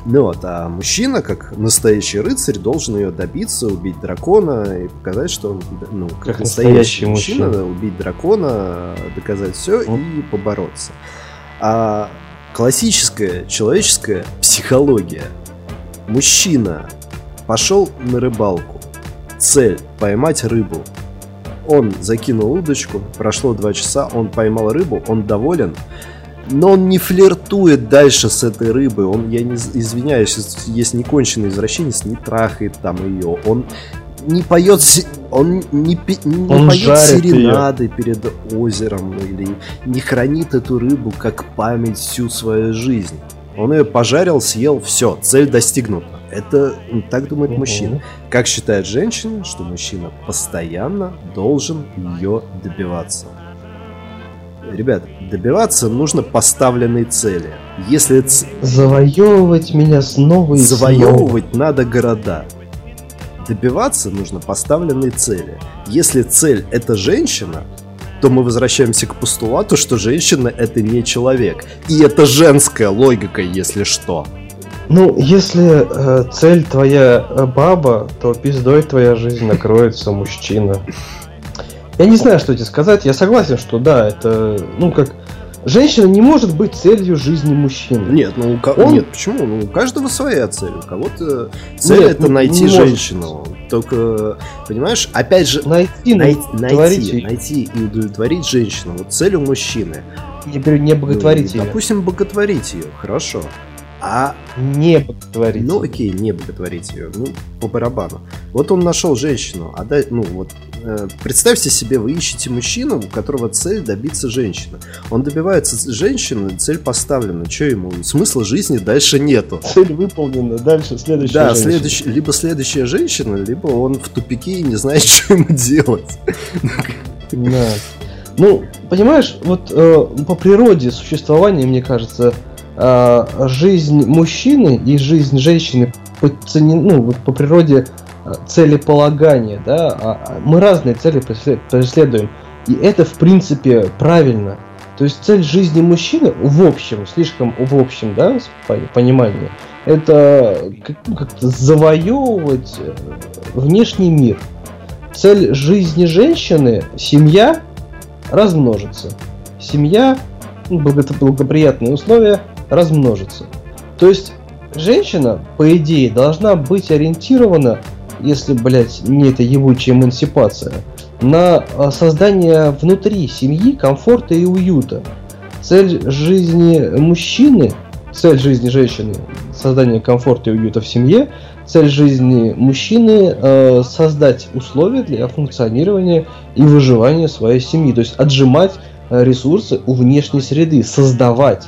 Ну вот, а мужчина, как настоящий рыцарь, должен ее добиться, убить дракона и показать, что он, ну, как, Как настоящий настоящий мужчина, мужчина. убить дракона, доказать все Мгм. и побороться. А классическая человеческая психология. Мужчина пошел на рыбалку. Цель – поймать рыбу. Он закинул удочку, прошло два часа, он поймал рыбу, он доволен, но он не флиртует дальше с этой рыбой. Он, я не извиняюсь, если- если не конченый извращенец, не трахает там ее. Он не поет, он не, не Он поет серенады перед озером или не хранит эту рыбу как память всю свою жизнь. Он ее пожарил, съел, все, цель достигнута. Это м, так думает Мгм. мужчина. Как считает женщина, что мужчина постоянно должен ее добиваться. Ребят, добиваться нужно поставленной цели. Если ц- Завоевывать меня снова и снова. завоевывать надо города, добиваться нужно поставленной цели. Если цель это женщина, то мы возвращаемся к постулату, что женщина это не человек. И это женская логика, если что. Ну, если э, цель твоя э, баба, то пиздой твоя жизнь накроется мужчина. Я не знаю, что тебе сказать. Я согласен, что да, это, ну, как... Женщина не может быть целью жизни мужчины. Нет, ну у ко- Он- нет, почему? Ну, у каждого своя цель. У кого-то цель Нет, это ну, найти не может. Только, понимаешь, опять же, Найти, най- найти, найти и удовлетворить женщину. Вот цель у мужчины. Я говорю, не боготворить Ну, ее. Допустим, боготворить ее, хорошо. А Не боготворить. Ну окей, не боготворить ее, ну по барабану. Вот он нашел женщину, а да, ну вот э, представьте себе, вы ищете мужчину, у которого цель добиться женщины. Он добивается женщины, цель поставлена. Что ему? Смысла жизни дальше нету. Цель выполнена, дальше следующая Да, женщина. следующий, либо следующая женщина, либо он в тупике и не знает, что ему делать. Да. Ну, понимаешь, вот э, по природе существования, мне кажется, жизнь мужчины и жизнь женщины по, цене- ну, вот по природе э, целеполагания, да, а- а мы разные цели пресле- преследуем. И это, в принципе, правильно. То есть цель жизни мужчины в общем, слишком в общем, да, с по- понимании, это ну, как-то завоевывать э, внешний мир. Цель жизни женщины – семья размножится. Семья, ну, благо- благоприятные условия, размножится. То есть женщина, по идее, должна быть ориентирована, если, блядь, не это ебучая эмансипация, на а, создание внутри семьи комфорта и уюта. Цель жизни мужчины, цель жизни женщины – создание комфорта и уюта в семье, цель жизни мужчины э, создать условия для функционирования и выживания своей семьи, то есть отжимать э, ресурсы у внешней среды, создавать.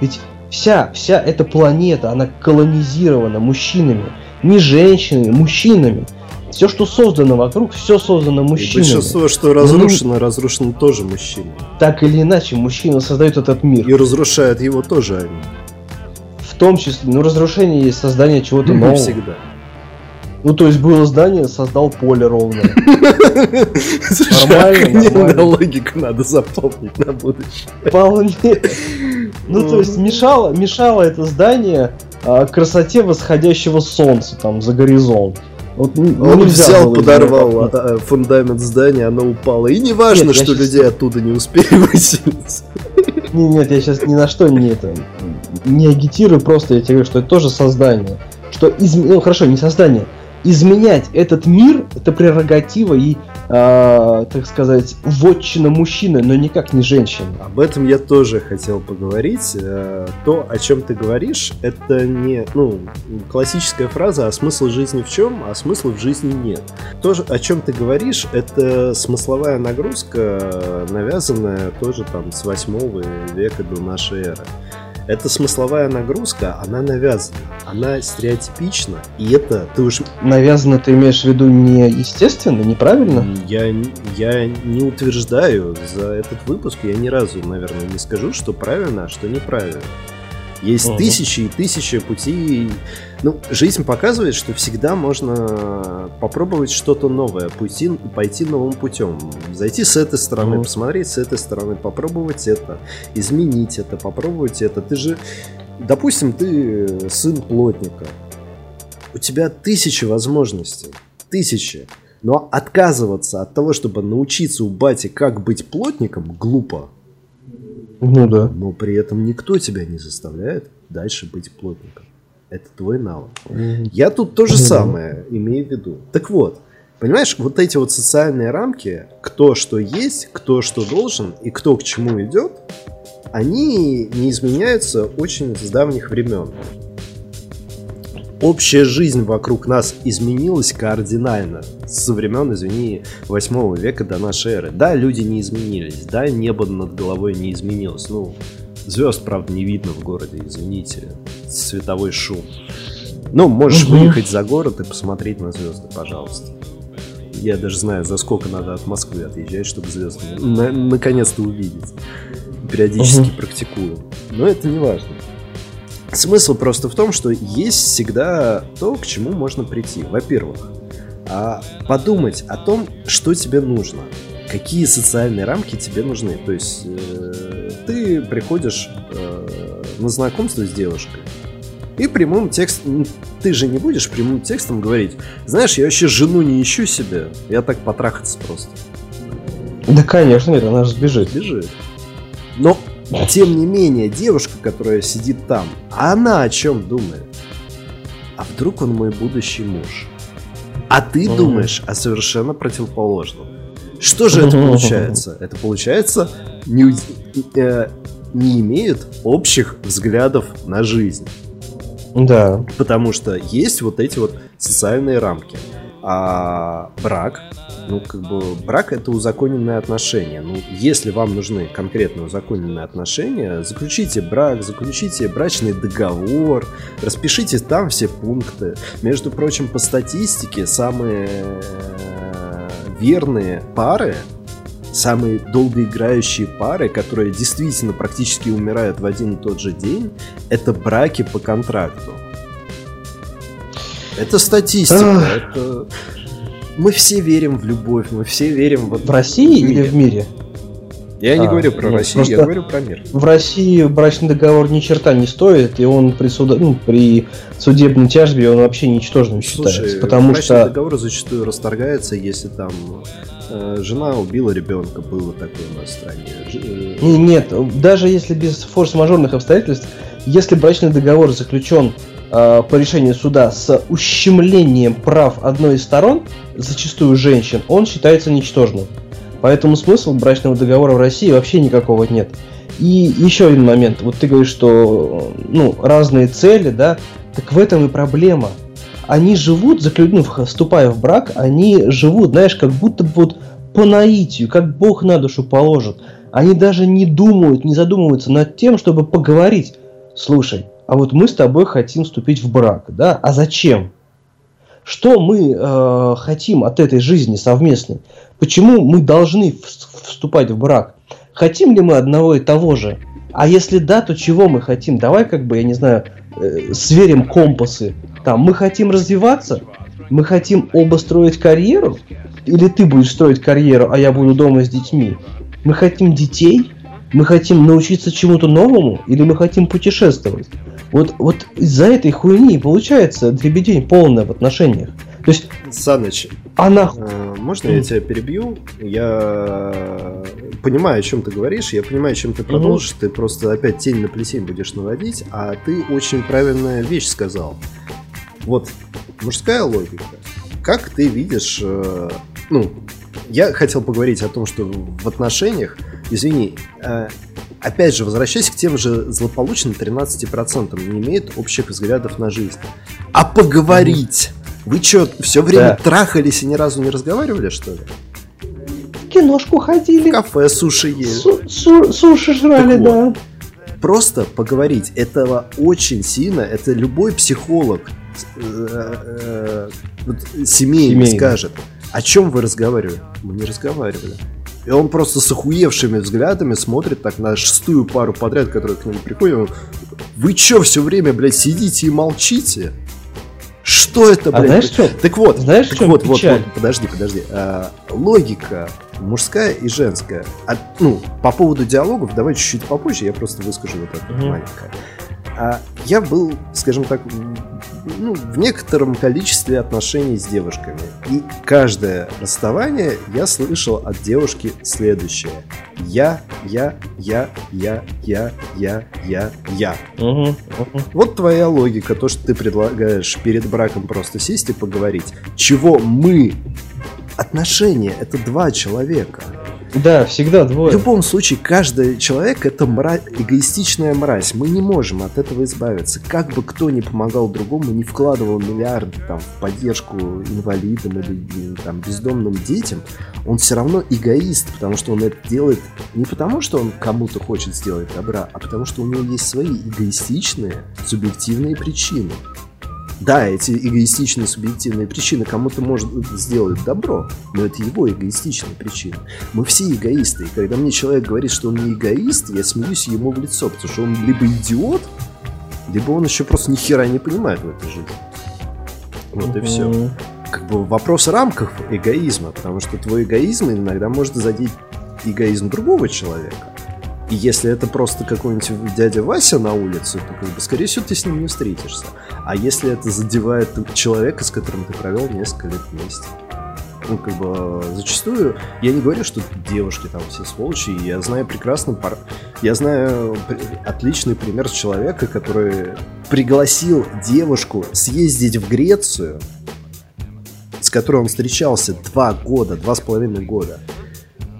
Ведь вся, вся эта планета, она колонизирована мужчинами, не женщинами, мужчинами. Все, что создано вокруг, все создано И мужчинами. большинство, что разрушено, разрушено тоже мужчинами. Так или иначе, мужчина создает этот мир. И разрушают его тоже они. В том числе, ну, разрушение есть создание чего-то Не нового. всегда. Ну, то есть было здание, создал поле ровное. Слушай, Нормально, логику надо запомнить на будущее. Вполне. Ну, то есть мешало, мешало это здание а, красоте восходящего солнца там за горизонт. Вот, ну, Он взял, из подорвал а, а, фундамент здания, оно упало. И не важно, что людей оттуда не успели выселить. попасть. Не, нет, я сейчас ни на что не это не агитирую, просто я тебе говорю, что это тоже создание. Что изм... ну хорошо, не создание. Изменять этот мир это прерогатива и, а, так сказать, вотчина мужчины, но никак не женщины. Об этом я тоже хотел поговорить. Э, То, о чем ты говоришь, это не, ну, классическая фраза, а смысл жизни в чем, а смысла в жизни нет. То, о чем ты говоришь, это смысловая нагрузка, э, навязанная тоже там с 8 века до нашей эры. Эта смысловая нагрузка, она навязана, она стереотипична, и это, ты уж Навязано ты имеешь в виду не естественно, неправильно? я, я не утверждаю за этот выпуск, я ни разу, наверное, не скажу, что правильно, а что неправильно. Есть Мгм. тысячи и тысячи путей. Ну, жизнь показывает, что всегда можно попробовать что-то новое, пойти, пойти новым путем. Зайти с этой стороны, Мгм. посмотреть с этой стороны, попробовать это, изменить это, попробовать это. Ты же, допустим, ты сын плотника. У тебя тысячи возможностей. Тысячи. Но отказываться от того, чтобы научиться у бати, как быть плотником, глупо. Ну да. Но при этом никто тебя не заставляет дальше быть плотником. Это твой навык. Я тут то же самое имею в виду. Так вот, понимаешь, вот эти вот социальные рамки, кто что есть, кто что должен и кто к чему идет, они не изменяются очень с давних времен. Общая жизнь вокруг нас изменилась кардинально со времен, извини, 8 века до нашей эры. Да, люди не изменились, да, небо над головой не изменилось. Ну, звезд, правда, не видно в городе, извините. Световой шум. Ну, можешь Мгм. выехать за город и посмотреть на звезды, пожалуйста. Я даже знаю, за сколько надо от Москвы отъезжать, чтобы звезды на- наконец-то увидеть. Периодически Мгм. практикую. Но это не важно. Смысл просто в том, что есть всегда то, к чему можно прийти. Во-первых, а, подумать о том, что тебе нужно. Какие социальные рамки тебе нужны. То есть э, ты приходишь э, на знакомство с девушкой, и прямым текстом, ты же не будешь прямым текстом говорить, знаешь, я вообще жену не ищу себе, я так потрахаться просто. Да, конечно, нет, она же сбежит. Бежит. Но, тем не менее, девушка, которая сидит там, она о чем думает? А вдруг он мой будущий муж? А ты думаешь о совершенно противоположном. Что же это получается? Это получается не, э, не имеют общих взглядов на жизнь. Да. Потому что есть вот эти вот социальные рамки. А брак, ну, как бы, брак это узаконенные отношения. Ну, если вам нужны конкретно узаконенные отношения, заключите брак, заключите брачный договор, распишите там все пункты. Между прочим, по статистике, самые э, верные пары самые долгоиграющие пары, которые действительно практически умирают в один и тот же день, это браки по контракту. Это статистика, это... Мы все верим в любовь, мы все верим в... В России или в мире? Я а, не говорю про нет, Россию, я говорю про мир. В России брачный договор ни черта не стоит, и он при, суда... ну, при судебной тяжбе он вообще ничтожным Слушай, считается. Потому брачный что... договор зачастую расторгается, если там э, жена убила ребенка, было такое у нас в стране. Э, нет, даже если без форс-мажорных обстоятельств, если брачный договор заключен Э, по решению суда с ущемлением прав одной из сторон, зачастую женщин, он считается ничтожным. Поэтому смысла брачного договора в России вообще никакого нет. И еще один момент. Вот ты говоришь, что ну, разные цели, да, так в этом и проблема. Они живут, заклю... ну, вступая в брак, они живут, знаешь, как будто бы вот по наитию, как Бог на душу положит. Они даже не думают, не задумываются над тем, чтобы поговорить. Слушай, а вот мы с тобой хотим вступить в брак, да? А зачем? Что мы э, хотим от этой жизни совместной? Почему мы должны вступать в брак? Хотим ли мы одного и того же? А если да, то чего мы хотим? Давай как бы, я не знаю, э, сверим компасы. Там, мы хотим развиваться? Мы хотим оба строить карьеру? Или ты будешь строить карьеру, а я буду дома с детьми? Мы хотим детей? Мы хотим научиться чему-то новому? Или мы хотим путешествовать? Вот, вот из-за этой хуйни получается дребедень полная в отношениях. То есть... Саныч, она... Э, можно я тебя перебью? Я понимаю, о чем ты говоришь, я понимаю, чем ты продолжишь, угу. ты просто опять тень на плетень будешь наводить, а ты очень правильная вещь сказал. Вот, мужская логика. Как ты видишь, э, ну, я хотел поговорить о том, что в отношениях, извини, э, опять же, возвращаясь к тем же злополучным 13%, не имеет общих взглядов на жизнь. А поговорить? Вы что, все время да. трахались и ни разу не разговаривали, что ли? киношку ходили. Кафе суши ели. Су су суши жрали, так да. просто поговорить. Этого очень сильно. Это любой психолог э, э, семейный скажет. О чем вы разговаривали? Мы не разговаривали. И он просто с охуевшими взглядами смотрит так на шестую пару подряд, которая к нему приходит. Вы чё все время, блядь, сидите и молчите? Что это, а блядь? А знаешь, что? Так вот, знаешь, так вот, вот, вот, подожди, подожди. А, логика мужская и женская. А, ну, по поводу диалогов, давай чуть-чуть попозже, я просто выскажу вот это угу. маленькое. А я был, скажем так, ну, в некотором количестве отношений с девушками. И каждое расставание я слышал от девушки следующее. Я, я, я, я, я, я, я, я. Угу, угу. Вот твоя логика, то, что ты предлагаешь перед браком просто сесть и поговорить. Чего мы? Отношения — это два человека. Да, всегда двое. В любом случае, каждый человек это мразь, эгоистичная мразь. Мы не можем от этого избавиться. Как бы кто ни помогал другому, не вкладывал миллиарды там, в поддержку инвалидам или там, бездомным детям, он все равно эгоист, потому что он это делает не потому, что он кому-то хочет сделать добра, а потому что у него есть свои эгоистичные, субъективные причины. Да, эти эгоистичные субъективные причины кому-то может сделать добро, но это его эгоистичные причины. Мы все эгоисты, и когда мне человек говорит, что он не эгоист, я смеюсь ему в лицо, потому что он либо идиот, либо он еще просто ни хера не понимает в этой жизни. Вот и все. Как бы вопрос рамках эгоизма, потому что твой эгоизм иногда может задеть эгоизм другого человека. И если это просто какой-нибудь дядя Вася на улице, то, как бы, скорее всего, ты с ним не встретишься. А если это задевает человека, с которым ты провел несколько лет вместе? Ну, как бы, зачастую, я не говорю, что девушки там все сволочи, я знаю прекрасно, пар... я знаю отличный пример человека, который пригласил девушку съездить в Грецию, с которой он встречался два года, два с половиной года.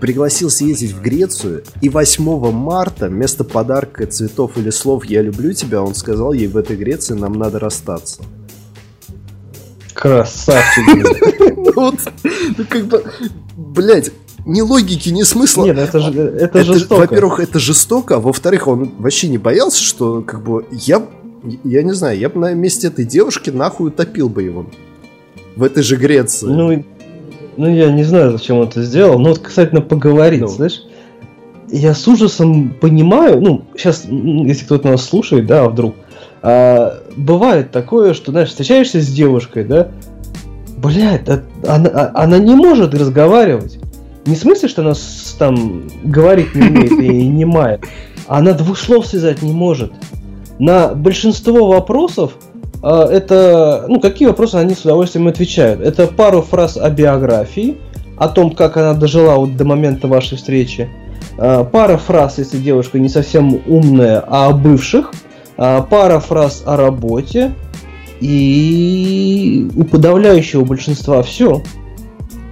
Пригласил съездить в Грецию, и 8 марта вместо подарка цветов или слов «Я люблю тебя» он сказал ей в этой Греции нам надо расстаться. Красавчик. Ну вот, ну как бы, блядь, ни логики, ни смысла. Нет, это, же, это, это жестоко. Во-первых, это жестоко, а во-вторых, он вообще не боялся, что как бы я, я не знаю, я бы на месте этой девушки нахуй утопил бы его в этой же Греции. Ну, ну я не знаю, зачем он это сделал, но вот, на поговорить, ну. знаешь, я с ужасом понимаю, ну, сейчас, если кто-то нас слушает, да, вдруг, а, бывает такое, что, знаешь, встречаешься с девушкой, да, блядь, а, она, а, она не может разговаривать. Не в смысле, что она с, там говорить не умеет и не мает, она двух слов связать не может. На большинство вопросов это, ну, какие вопросы они с удовольствием отвечают? Это пару фраз о биографии, о том, как она дожила вот до момента вашей встречи. А, пара фраз, если девушка не совсем умная, о бывших. А, пара фраз о работе. И у подавляющего большинства все.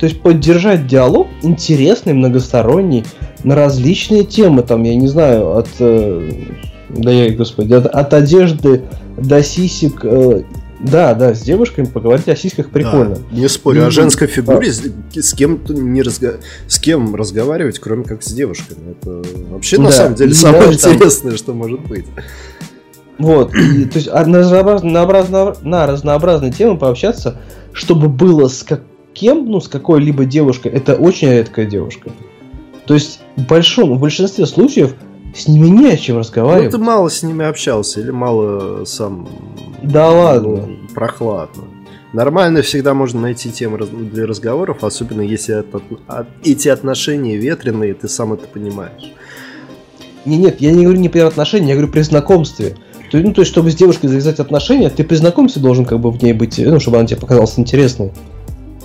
То есть поддержать диалог интересный, многосторонний, на различные темы, там, я не знаю, от, э, да я, господи, от, от одежды до сисек. Э, да, да, с девушками поговорить о сиськах прикольно. Да, не спорю, и, о женской фигуре а... с кем не разго... с кем разговаривать, кроме как с девушками. Это вообще да, на самом деле самое интересное, там... что может быть. Вот, и, то есть а на, разнообразно, на разнообразные темы пообщаться, чтобы было с кем, ну, с какой-либо девушкой, это очень редкая девушка. То есть в большом, в большинстве случаев с ними не о чем разговаривать. Ну, ты мало с ними общался или мало сам... Да ладно. Ну, прохладно. Нормально всегда можно найти темы для разговоров, особенно если это, эти отношения ветреные, ты сам это понимаешь. Не, нет, я не говорю не при отношениях, я говорю при знакомстве. То, ну, то есть, чтобы с девушкой завязать отношения, ты при знакомстве должен как бы в ней быть, ну, чтобы она тебе показалась интересной.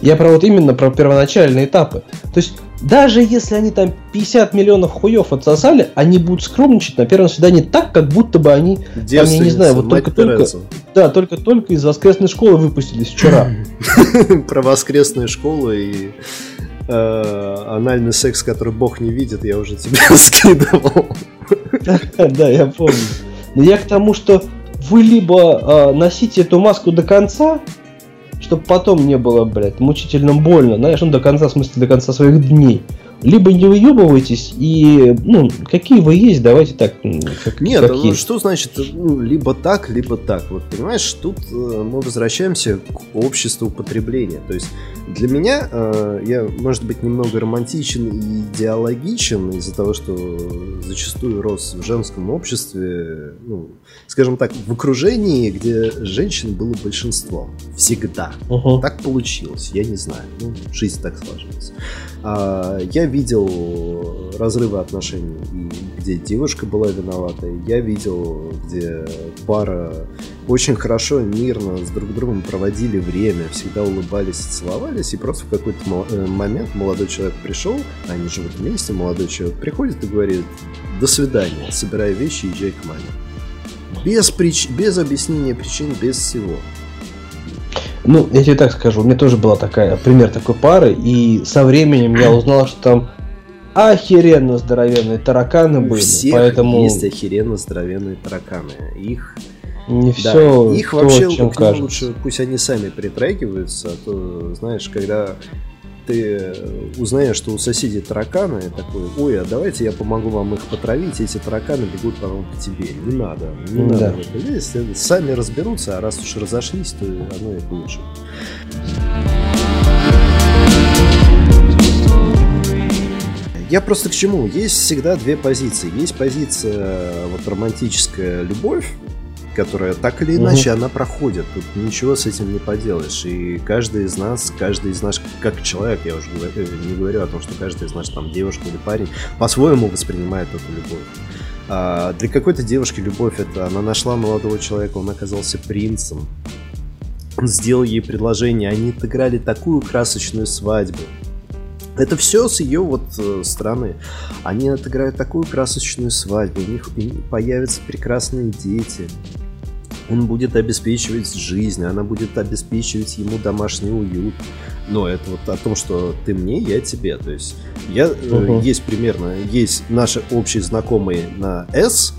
Я про вот именно про первоначальные этапы. То есть даже если они там 50 миллионов хуев отсосали, они будут скромничать на первом свидании так, как будто бы они, там, я не знаю, вот только-только, да, только-только из воскресной школы выпустились вчера. Про воскресную школу и э, анальный секс, который Бог не видит, я уже тебе скидывал. Да, я помню. Но я к тому, что вы либо э, носите эту маску до конца, чтобы потом не было, блядь, мучительно больно, знаешь, ну, до конца, в смысле, до конца своих дней. Либо не выебывайтесь, и, ну, какие вы есть, давайте так. Как, Нет, как ну, есть. что значит, ну, либо так, либо так. Вот, понимаешь, тут э, мы возвращаемся к обществу потребления. То есть, для меня, э, я, может быть, немного романтичен и идеологичен из-за того, что зачастую рос в женском обществе, ну, скажем так, в окружении, где женщин было большинство. Всегда. Угу. Так получилось, я не знаю. Ну, жизнь так сложилась. А, я видел разрывы отношений, где девушка была виновата. Я видел, где пара очень хорошо, мирно с друг другом проводили время, всегда улыбались и целовались, и просто в какой-то э, момент молодой человек пришел, они живут вместе, молодой человек приходит и говорит, до свидания, собирай вещи, езжай к маме. Без, прич... без объяснения причин, без всего. Ну, я тебе так скажу, у меня тоже была такая, пример такой пары, и со временем я узнал, что там охеренно здоровенные тараканы были. Всех поэтому... есть охеренно здоровенные тараканы. Их не да, все их то, вообще чем кажется. лучше пусть они сами притрагиваются, а то знаешь, когда ты узнаешь, что у соседей тараканы, такой, ой, а давайте я помогу вам их потравить, эти тараканы бегут потом к тебе. Не надо, не да. надо в это лезть. Сами разберутся, а раз уж разошлись, то оно и лучше. Я просто к чему? Есть всегда две позиции. Есть позиция вот романтическая любовь, которая так или иначе угу. она проходит. Тут ничего с этим не поделаешь. И каждый из нас, каждый из нас, как человек, я уже э, не говорю о том, что каждый из нас там девушка или парень, по-своему воспринимает эту любовь. А для какой-то девушки любовь это она нашла молодого человека, он оказался принцем. Он сделал ей предложение, они отыграли такую красочную свадьбу. Это все с ее вот э, стороны. Они отыграют такую красочную свадьбу, у них появятся прекрасные дети он будет обеспечивать жизнь, она будет обеспечивать ему домашний уют, Но это вот о том, что ты мне, я тебе. То есть я, Мгм. есть примерно, есть наши общие знакомые на S,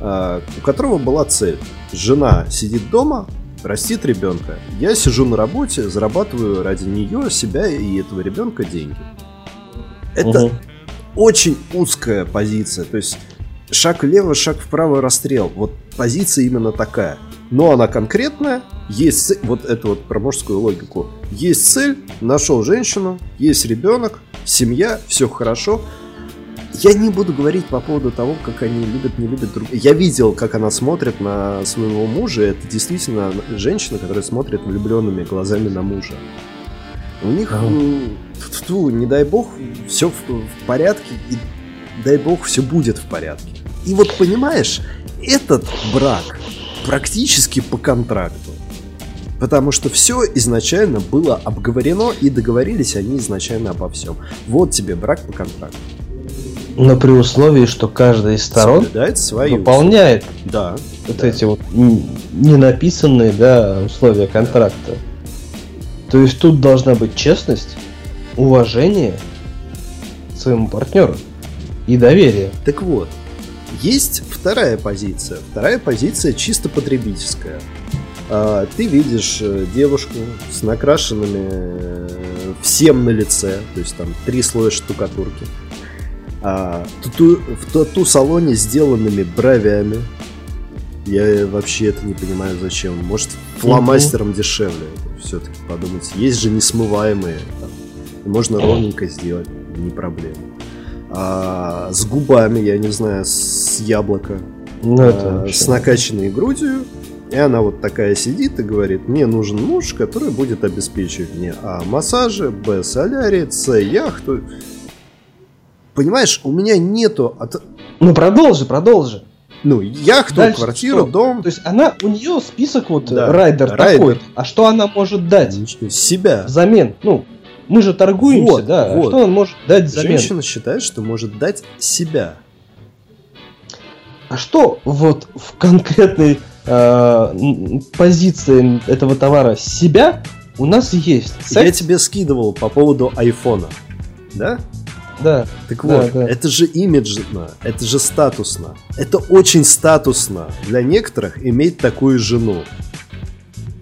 а, у которого была цель. Жена сидит дома, растит ребенка. Я сижу на работе, зарабатываю ради нее, себя и этого ребенка деньги. Это Мгм. очень узкая позиция. То есть шаг влево, шаг вправо, расстрел. Вот позиция именно такая. Но она конкретная. Есть цель, вот это вот про мужскую логику. Есть цель, нашел женщину, есть ребенок, семья, все хорошо. Я не буду говорить по поводу того, как они любят, не любят друг Я видел, как она смотрит на своего мужа. Это действительно женщина, которая смотрит влюбленными глазами на мужа. У них, Ага. м, тьфу, не дай бог, все в, в порядке, и дай бог, все будет в порядке. И вот понимаешь, этот брак практически по контракту. Потому что все изначально было обговорено и договорились они изначально обо всем. Вот тебе брак по контракту. Но при условии, что каждая из сторон свою. выполняет Да. вот да. эти вот ненаписанные да, условия контракта. То есть тут должна быть честность, уважение своему партнеру и доверие. Так вот, есть вторая позиция. Вторая позиция чисто потребительская. А, Ты видишь э, девушку с накрашенными э, всем на лице, то есть там три слоя штукатурки. А, тату- в тату-салоне сделанными бровями. Я вообще это не понимаю зачем. Может, фломастером дешевле. Все-таки подумать. Есть же несмываемые. там. Можно ровненько сделать, не проблема. А, с губами, я не знаю, с яблока. Ну, это а, с накачанной грудью. И она вот такая сидит и говорит, мне нужен муж, который будет обеспечивать мне А. Массажи, Б. Солярий, С. Яхту. Понимаешь, у меня нету... от- Ну продолжи, продолжи. Ну, яхту, Дальше квартиру, что? дом. То есть она, у нее список вот Да, райдер, райдер. такой. А что она может дать Себя. взамен? Ну, мы же торгуемся, Вот, да. Вот. Что она может дать взамен? Женщина считает, что может дать себя. А что вот в конкретной э, позиции этого товара себя у нас есть? Я Секс? тебе скидывал по поводу айфона. Да? Да. Так Да, вот, да. это же имиджно, это же статусно. Это очень статусно для некоторых иметь такую жену.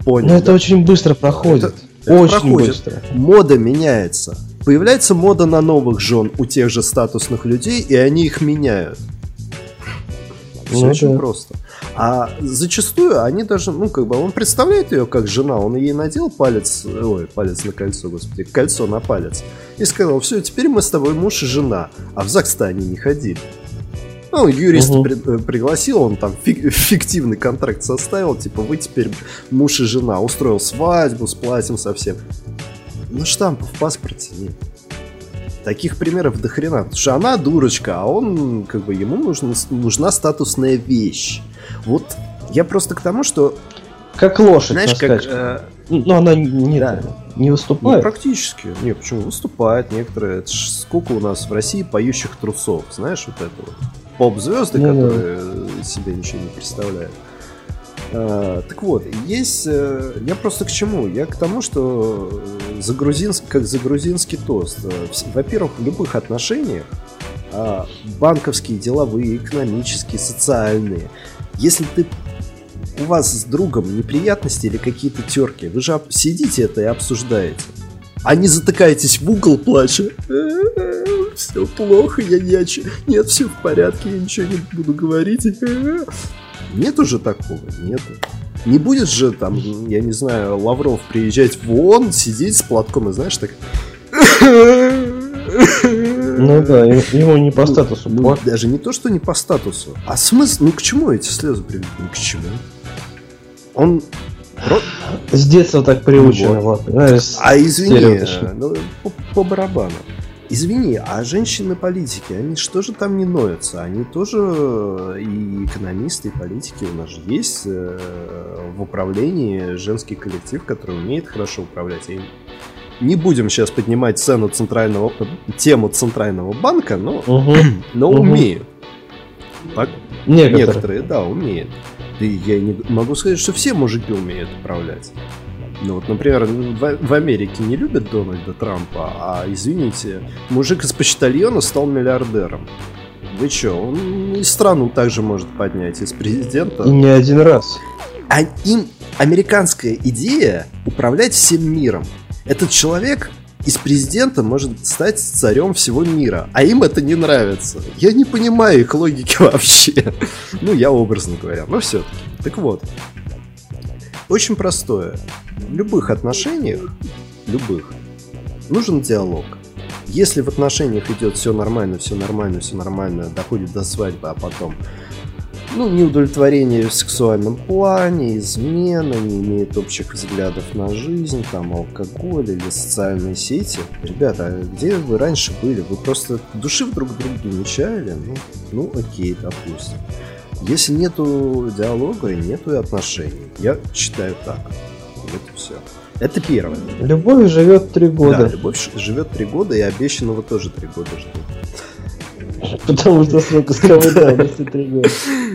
Понял? Но это да? очень быстро проходит. Это- это очень проходит. быстро. Мода меняется. Появляется мода на новых жен у тех же статусных людей, и они их меняют. Все Ну очень да. просто. А зачастую они даже, ну, как бы, он представляет ее как жена, он ей надел палец, ой, палец на кольцо, господи, кольцо на палец, и сказал, все, теперь мы с тобой муж и жена. А в ЗАГС-то они не ходили. Ну, юрист Мгм. при- э, пригласил, он там фик- фиктивный контракт составил, типа, вы теперь муж и жена. Устроил свадьбу с платьем совсем. Но штампа в паспорте нет. Таких примеров до хрена. Потому что она дурочка, а он, как бы, ему нужна, нужна статусная вещь. Вот я просто к тому, что, Как лошадь знаешь, на как... э, Ну, она не, Да. не ну, выступает. практически. Не, почему? Выступают некоторые. Это ж сколько у нас в России поющих трусов, знаешь, вот это вот. Поп-звезды, Ну да. которые э, себе ничего не представляют. А, так вот, есть... э, Я просто к чему? Я к тому, что э, за грузинск- как за грузинский тост. Во-первых, в любых отношениях а, банковские, деловые, экономические, социальные. Если ты у вас с другом неприятности или какие-то терки, вы же сидите это и обсуждаете. А не затыкаетесь в угол плача. Все плохо, я не о чем- Нет, все в порядке, я ничего не буду говорить. Нет уже такого, нету. Не будет же там, я не знаю, Лавров приезжать в ООН, сидеть с платком и знаешь так... Ну да, ему, не по статусу. Ну, даже не то, что не по статусу. А смысл? Ну к чему эти слезы приведут? Ни к чему. Он... С детства так приучено. Вот. А извини, ну, по, по барабану. Извини, а женщины-политики, они что же там не ноются? Они тоже э, и экономисты, и политики. У нас же есть э, в управлении женский коллектив, который умеет хорошо управлять. И не будем сейчас поднимать цену центрального, тему центрального банка, но, Мгм. но Мгм. умеют. Некоторые. Некоторые, да, умеют. И я не могу сказать, что все мужики умеют управлять. Ну вот, например, в, Америке не любят Дональда Трампа, а, извините, мужик из почтальона стал миллиардером. Вы чё, он и страну также может поднять из президента. И не один раз. А им американская идея управлять всем миром. Этот человек из президента может стать царем всего мира, а им это не нравится. Я не понимаю их логики вообще. Ну, я образно говоря, но все-таки. Так вот, очень простое. В любых отношениях, любых, нужен диалог. Если в отношениях идет все нормально, все нормально, все нормально, доходит до свадьбы, а потом ну, неудовлетворение в сексуальном плане, измена, не имеет общих взглядов на жизнь, там, алкоголь или социальные сети. Ребята, а где вы раньше были? Вы просто души друг друга не чаяли? Ну, ну окей, допустим. Если нету диалога, нету и отношений. Я считаю так. Вот и все. Это первое. Любовь живет три года. Да, любовь живет три года, и обещанного тоже три года ждет. Потому что срок искровой давности три года.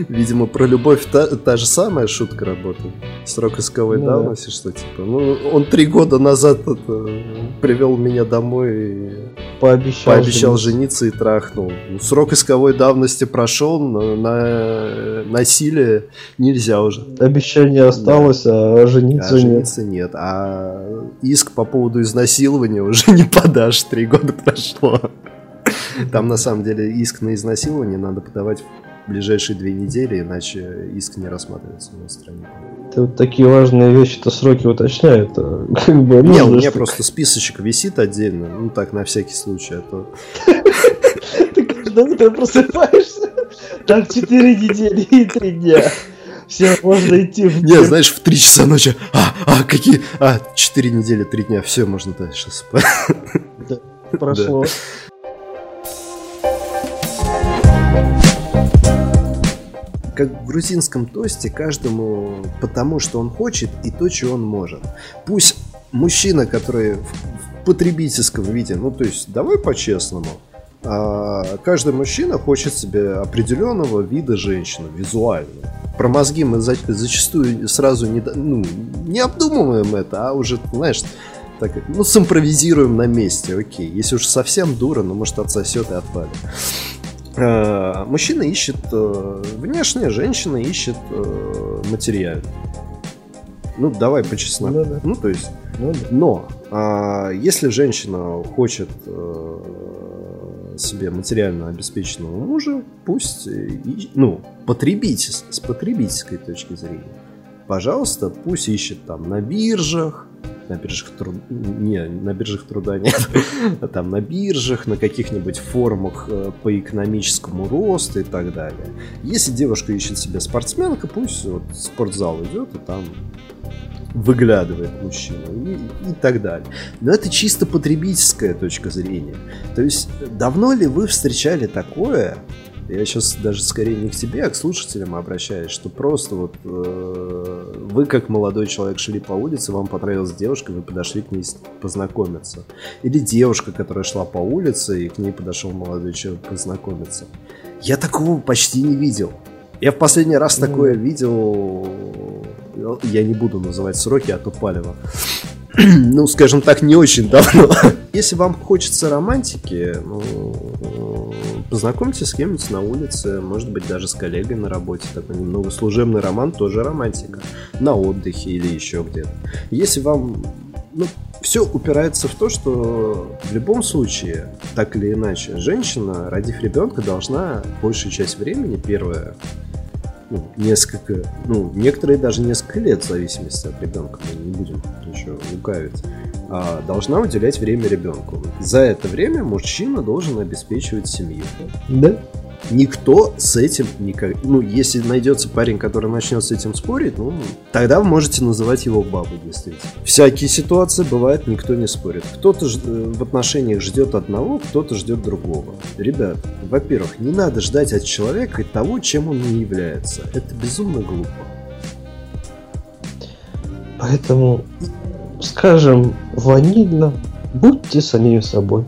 Видимо, про любовь та, та же самая шутка работает. Срок исковой ну, давности, что типа. Ну, он три года назад это, привел меня домой и пообещал, пообещал жениться. жениться и трахнул. Ну, срок исковой давности прошел, но на насилие нельзя уже. Обещание осталось, да. а жениться а нет. жениться нет. А иск по поводу изнасилования уже не подашь, три года прошло. Там на самом деле иск на изнасилование надо подавать в ближайшие две недели, иначе иск не рассматривается на стороне. Ты вот такие важные вещи-то сроки уточняют. А как бы, не, у меня просто списочек висит отдельно, ну так, на всякий случай, а то... Ты каждое утро просыпаешься, так 4 недели и 3 дня. Все, можно идти в Не, знаешь, в 3 часа ночи, а, а, какие, а, 4 недели, 3 дня, все, можно дальше спать. Да, прошло. Как в грузинском тосте, каждому потому, что он хочет и то, что он может. Пусть мужчина, который в потребительском виде, ну то есть давай по-честному, а каждый мужчина хочет себе определенного вида женщины, визуально. Про мозги мы за, зачастую сразу не, ну, не обдумываем это, а уже, знаешь, так, ну, симпровизируем на месте, окей. Если уж совсем дура, ну, может, отсосет и отвалит. Э, мужчина ищет э, внешне, женщина ищет э, материально. Ну, давай по чесноку. Ну, да. ну, то есть, ну, да. но а, если женщина хочет себе материально обеспеченного мужа, пусть, ну, потребитель, с потребительской точки зрения, пожалуйста, пусть ищет там на биржах, на биржах труда... Не, на биржах труда нет. Там на биржах, на каких-нибудь форумах э, по экономическому росту и так далее. Если девушка ищет себе спортсменка, пусть вот в спортзал идет и там выглядывает мужчина и, и так далее. Но это чисто потребительская точка зрения. То есть давно ли вы встречали такое, я сейчас даже скорее не к тебе, а к слушателям обращаюсь, что просто вот э, вы как молодой человек шли по улице, вам понравилась девушка, вы подошли к ней познакомиться. Или девушка, которая шла по улице, и к ней подошел молодой человек познакомиться. Я такого почти не видел. Я в последний раз mm. такое видел, я не буду называть сроки, а то палево. ну, скажем так, не очень давно. Если вам хочется романтики, ну, познакомьтесь с кем-нибудь на улице, может быть, даже с коллегой на работе. Такой немного служебный роман, тоже романтика. На отдыхе или еще где-то. Если вам ну, все упирается в то, что в любом случае, так или иначе, женщина, родив ребенка, должна большую часть времени, первое, ну, несколько, ну, некоторые даже несколько лет, в зависимости от ребенка, мы не будем еще лукавить, а, должна уделять время ребенку. За это время мужчина должен обеспечивать семью. Да? никто с этим никак... Ну, если найдется парень, который начнет с этим спорить, ну, тогда вы можете называть его бабой, действительно. Всякие ситуации бывают, никто не спорит. Кто-то ж... Э, в отношениях ждет одного, кто-то ждет другого. Ребят, во-первых, не надо ждать от человека того, чем он не является. Это безумно глупо. Поэтому, скажем, ванильно, будьте самим собой.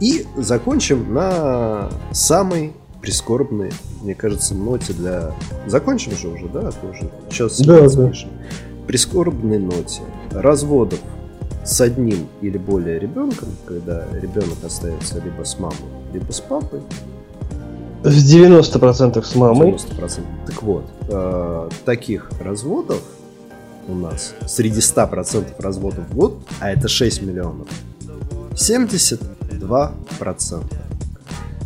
И закончим на самой прискорбной, мне кажется, ноте для... Закончим же уже, да? А уже сейчас Да, да. Прискорбной ноте разводов с одним или более ребенком, когда ребенок остается либо с мамой, либо с папой, В 90% с мамой. 90%. Так вот, э, таких разводов у нас среди 100% разводов в год, а это 6 миллионов, 72%.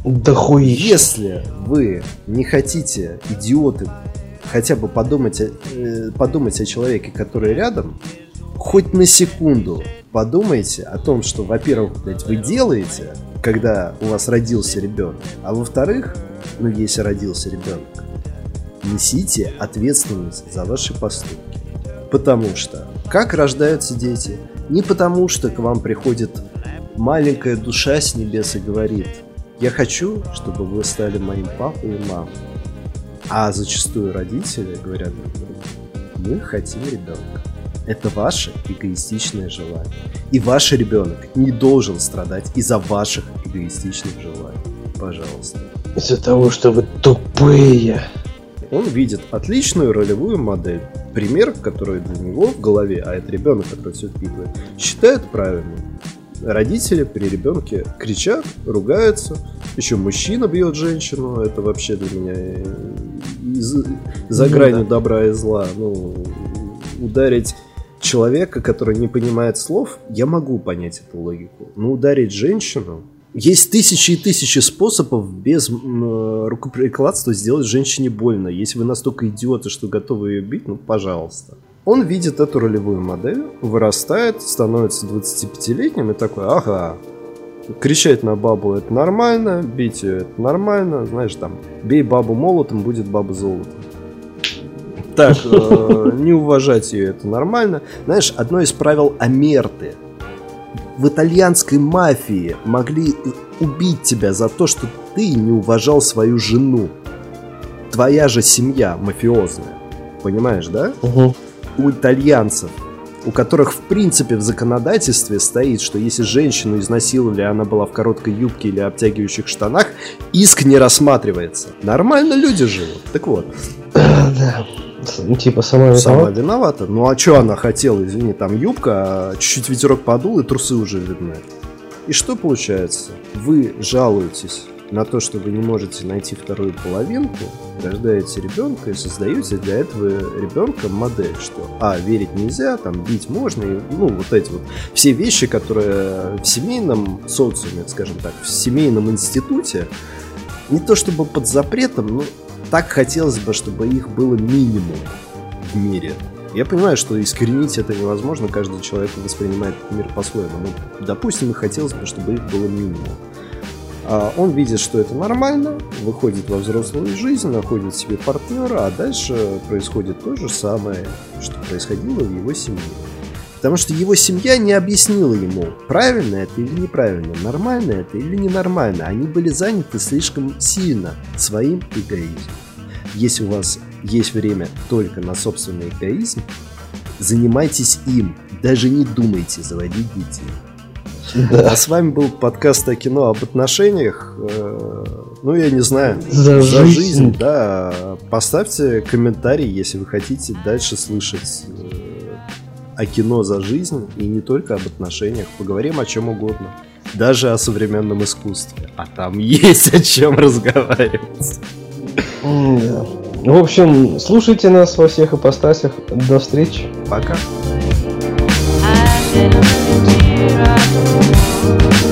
Да хуище. Если вы не хотите, идиоты, хотя бы подумать о, э, подумать о человеке, который рядом, хоть на секунду подумайте о том, что, во-первых, блядь, вы делаете, когда у вас родился ребенок, а во-вторых, ну, если родился ребенок, несите ответственность за ваши поступки. Потому что как рождаются дети? Не потому, что к вам приходит маленькая душа с небес и говорит, я хочу, чтобы вы стали моим папой и мамой. А зачастую родители говорят мы хотим ребенка. Это ваше эгоистичное желание. И ваш ребенок не должен страдать из-за ваших эгоистичных желаний. Пожалуйста. Из-за того, что вы тупые. Он видит отличную ролевую модель. Пример, который для него в голове, а это ребенок, который все впитывает, считает правильным. Родители при ребенке кричат, ругаются. Еще мужчина бьет женщину. Это вообще для меня э, из- за Ну гранью да. добра и зла. Ну, ударить человека, который не понимает слов, я могу понять эту логику. Но ударить женщину... Есть тысячи и тысячи способов без э, рукоприкладства сделать женщине больно. Если вы настолько идиоты, что готовы ее бить, ну, пожалуйста. Он видит эту ролевую модель, вырастает, становится 25-летним и такой, ага, кричать на бабу это нормально, бить ее это нормально, знаешь, там, бей бабу молотом, будет баба золотом. Так, э, не уважать ее это нормально. Знаешь, одно из правил Амерты. В итальянской мафии могли убить тебя за то, что ты не уважал свою жену. Твоя же семья мафиозная. Понимаешь, да? Угу. у итальянцев, у которых в принципе в законодательстве стоит, что если женщину изнасиловали, она была в короткой юбке или обтягивающих штанах, иск не рассматривается. Нормально люди живут. Так вот, Да. Ну, Типа сама сама виновата. виновата. Ну а что она хотела, извини, там юбка, а чуть-чуть ветерок подул и трусы уже видны. И что получается? Вы жалуетесь на то, что вы не можете найти вторую половинку, рождаете ребенка и создаете для этого ребенка модель, что а, верить нельзя, там бить можно, и, ну, вот эти вот все вещи, которые в семейном социуме, скажем так, в семейном институте, не то чтобы под запретом, но так хотелось бы, чтобы их было минимум в мире. Я понимаю, что искоренить это невозможно, каждый человек воспринимает мир по-своему. Но, допустим, и хотелось бы, чтобы их было минимум. А он видит, что это нормально, выходит во взрослую жизнь, находит себе партнера, а дальше происходит то же самое, что происходило в его семье. Потому что его семья не объяснила ему, правильно это или неправильно, нормально это или ненормально. Они были заняты слишком сильно своим эгоизмом. Если у вас есть время только на собственный эгоизм, занимайтесь им. Даже не думайте заводить детей. А с вами был подкаст о кино об отношениях. Э, Ну, я не знаю. За жизнь. да. Поставьте комментарий, если вы хотите дальше слышать э, о кино за жизнь и не только об отношениях. Поговорим о чем угодно. Даже о современном искусстве. А там есть о чем разговаривать. В общем, слушайте нас во всех ипостасях. До встречи. Пока. I.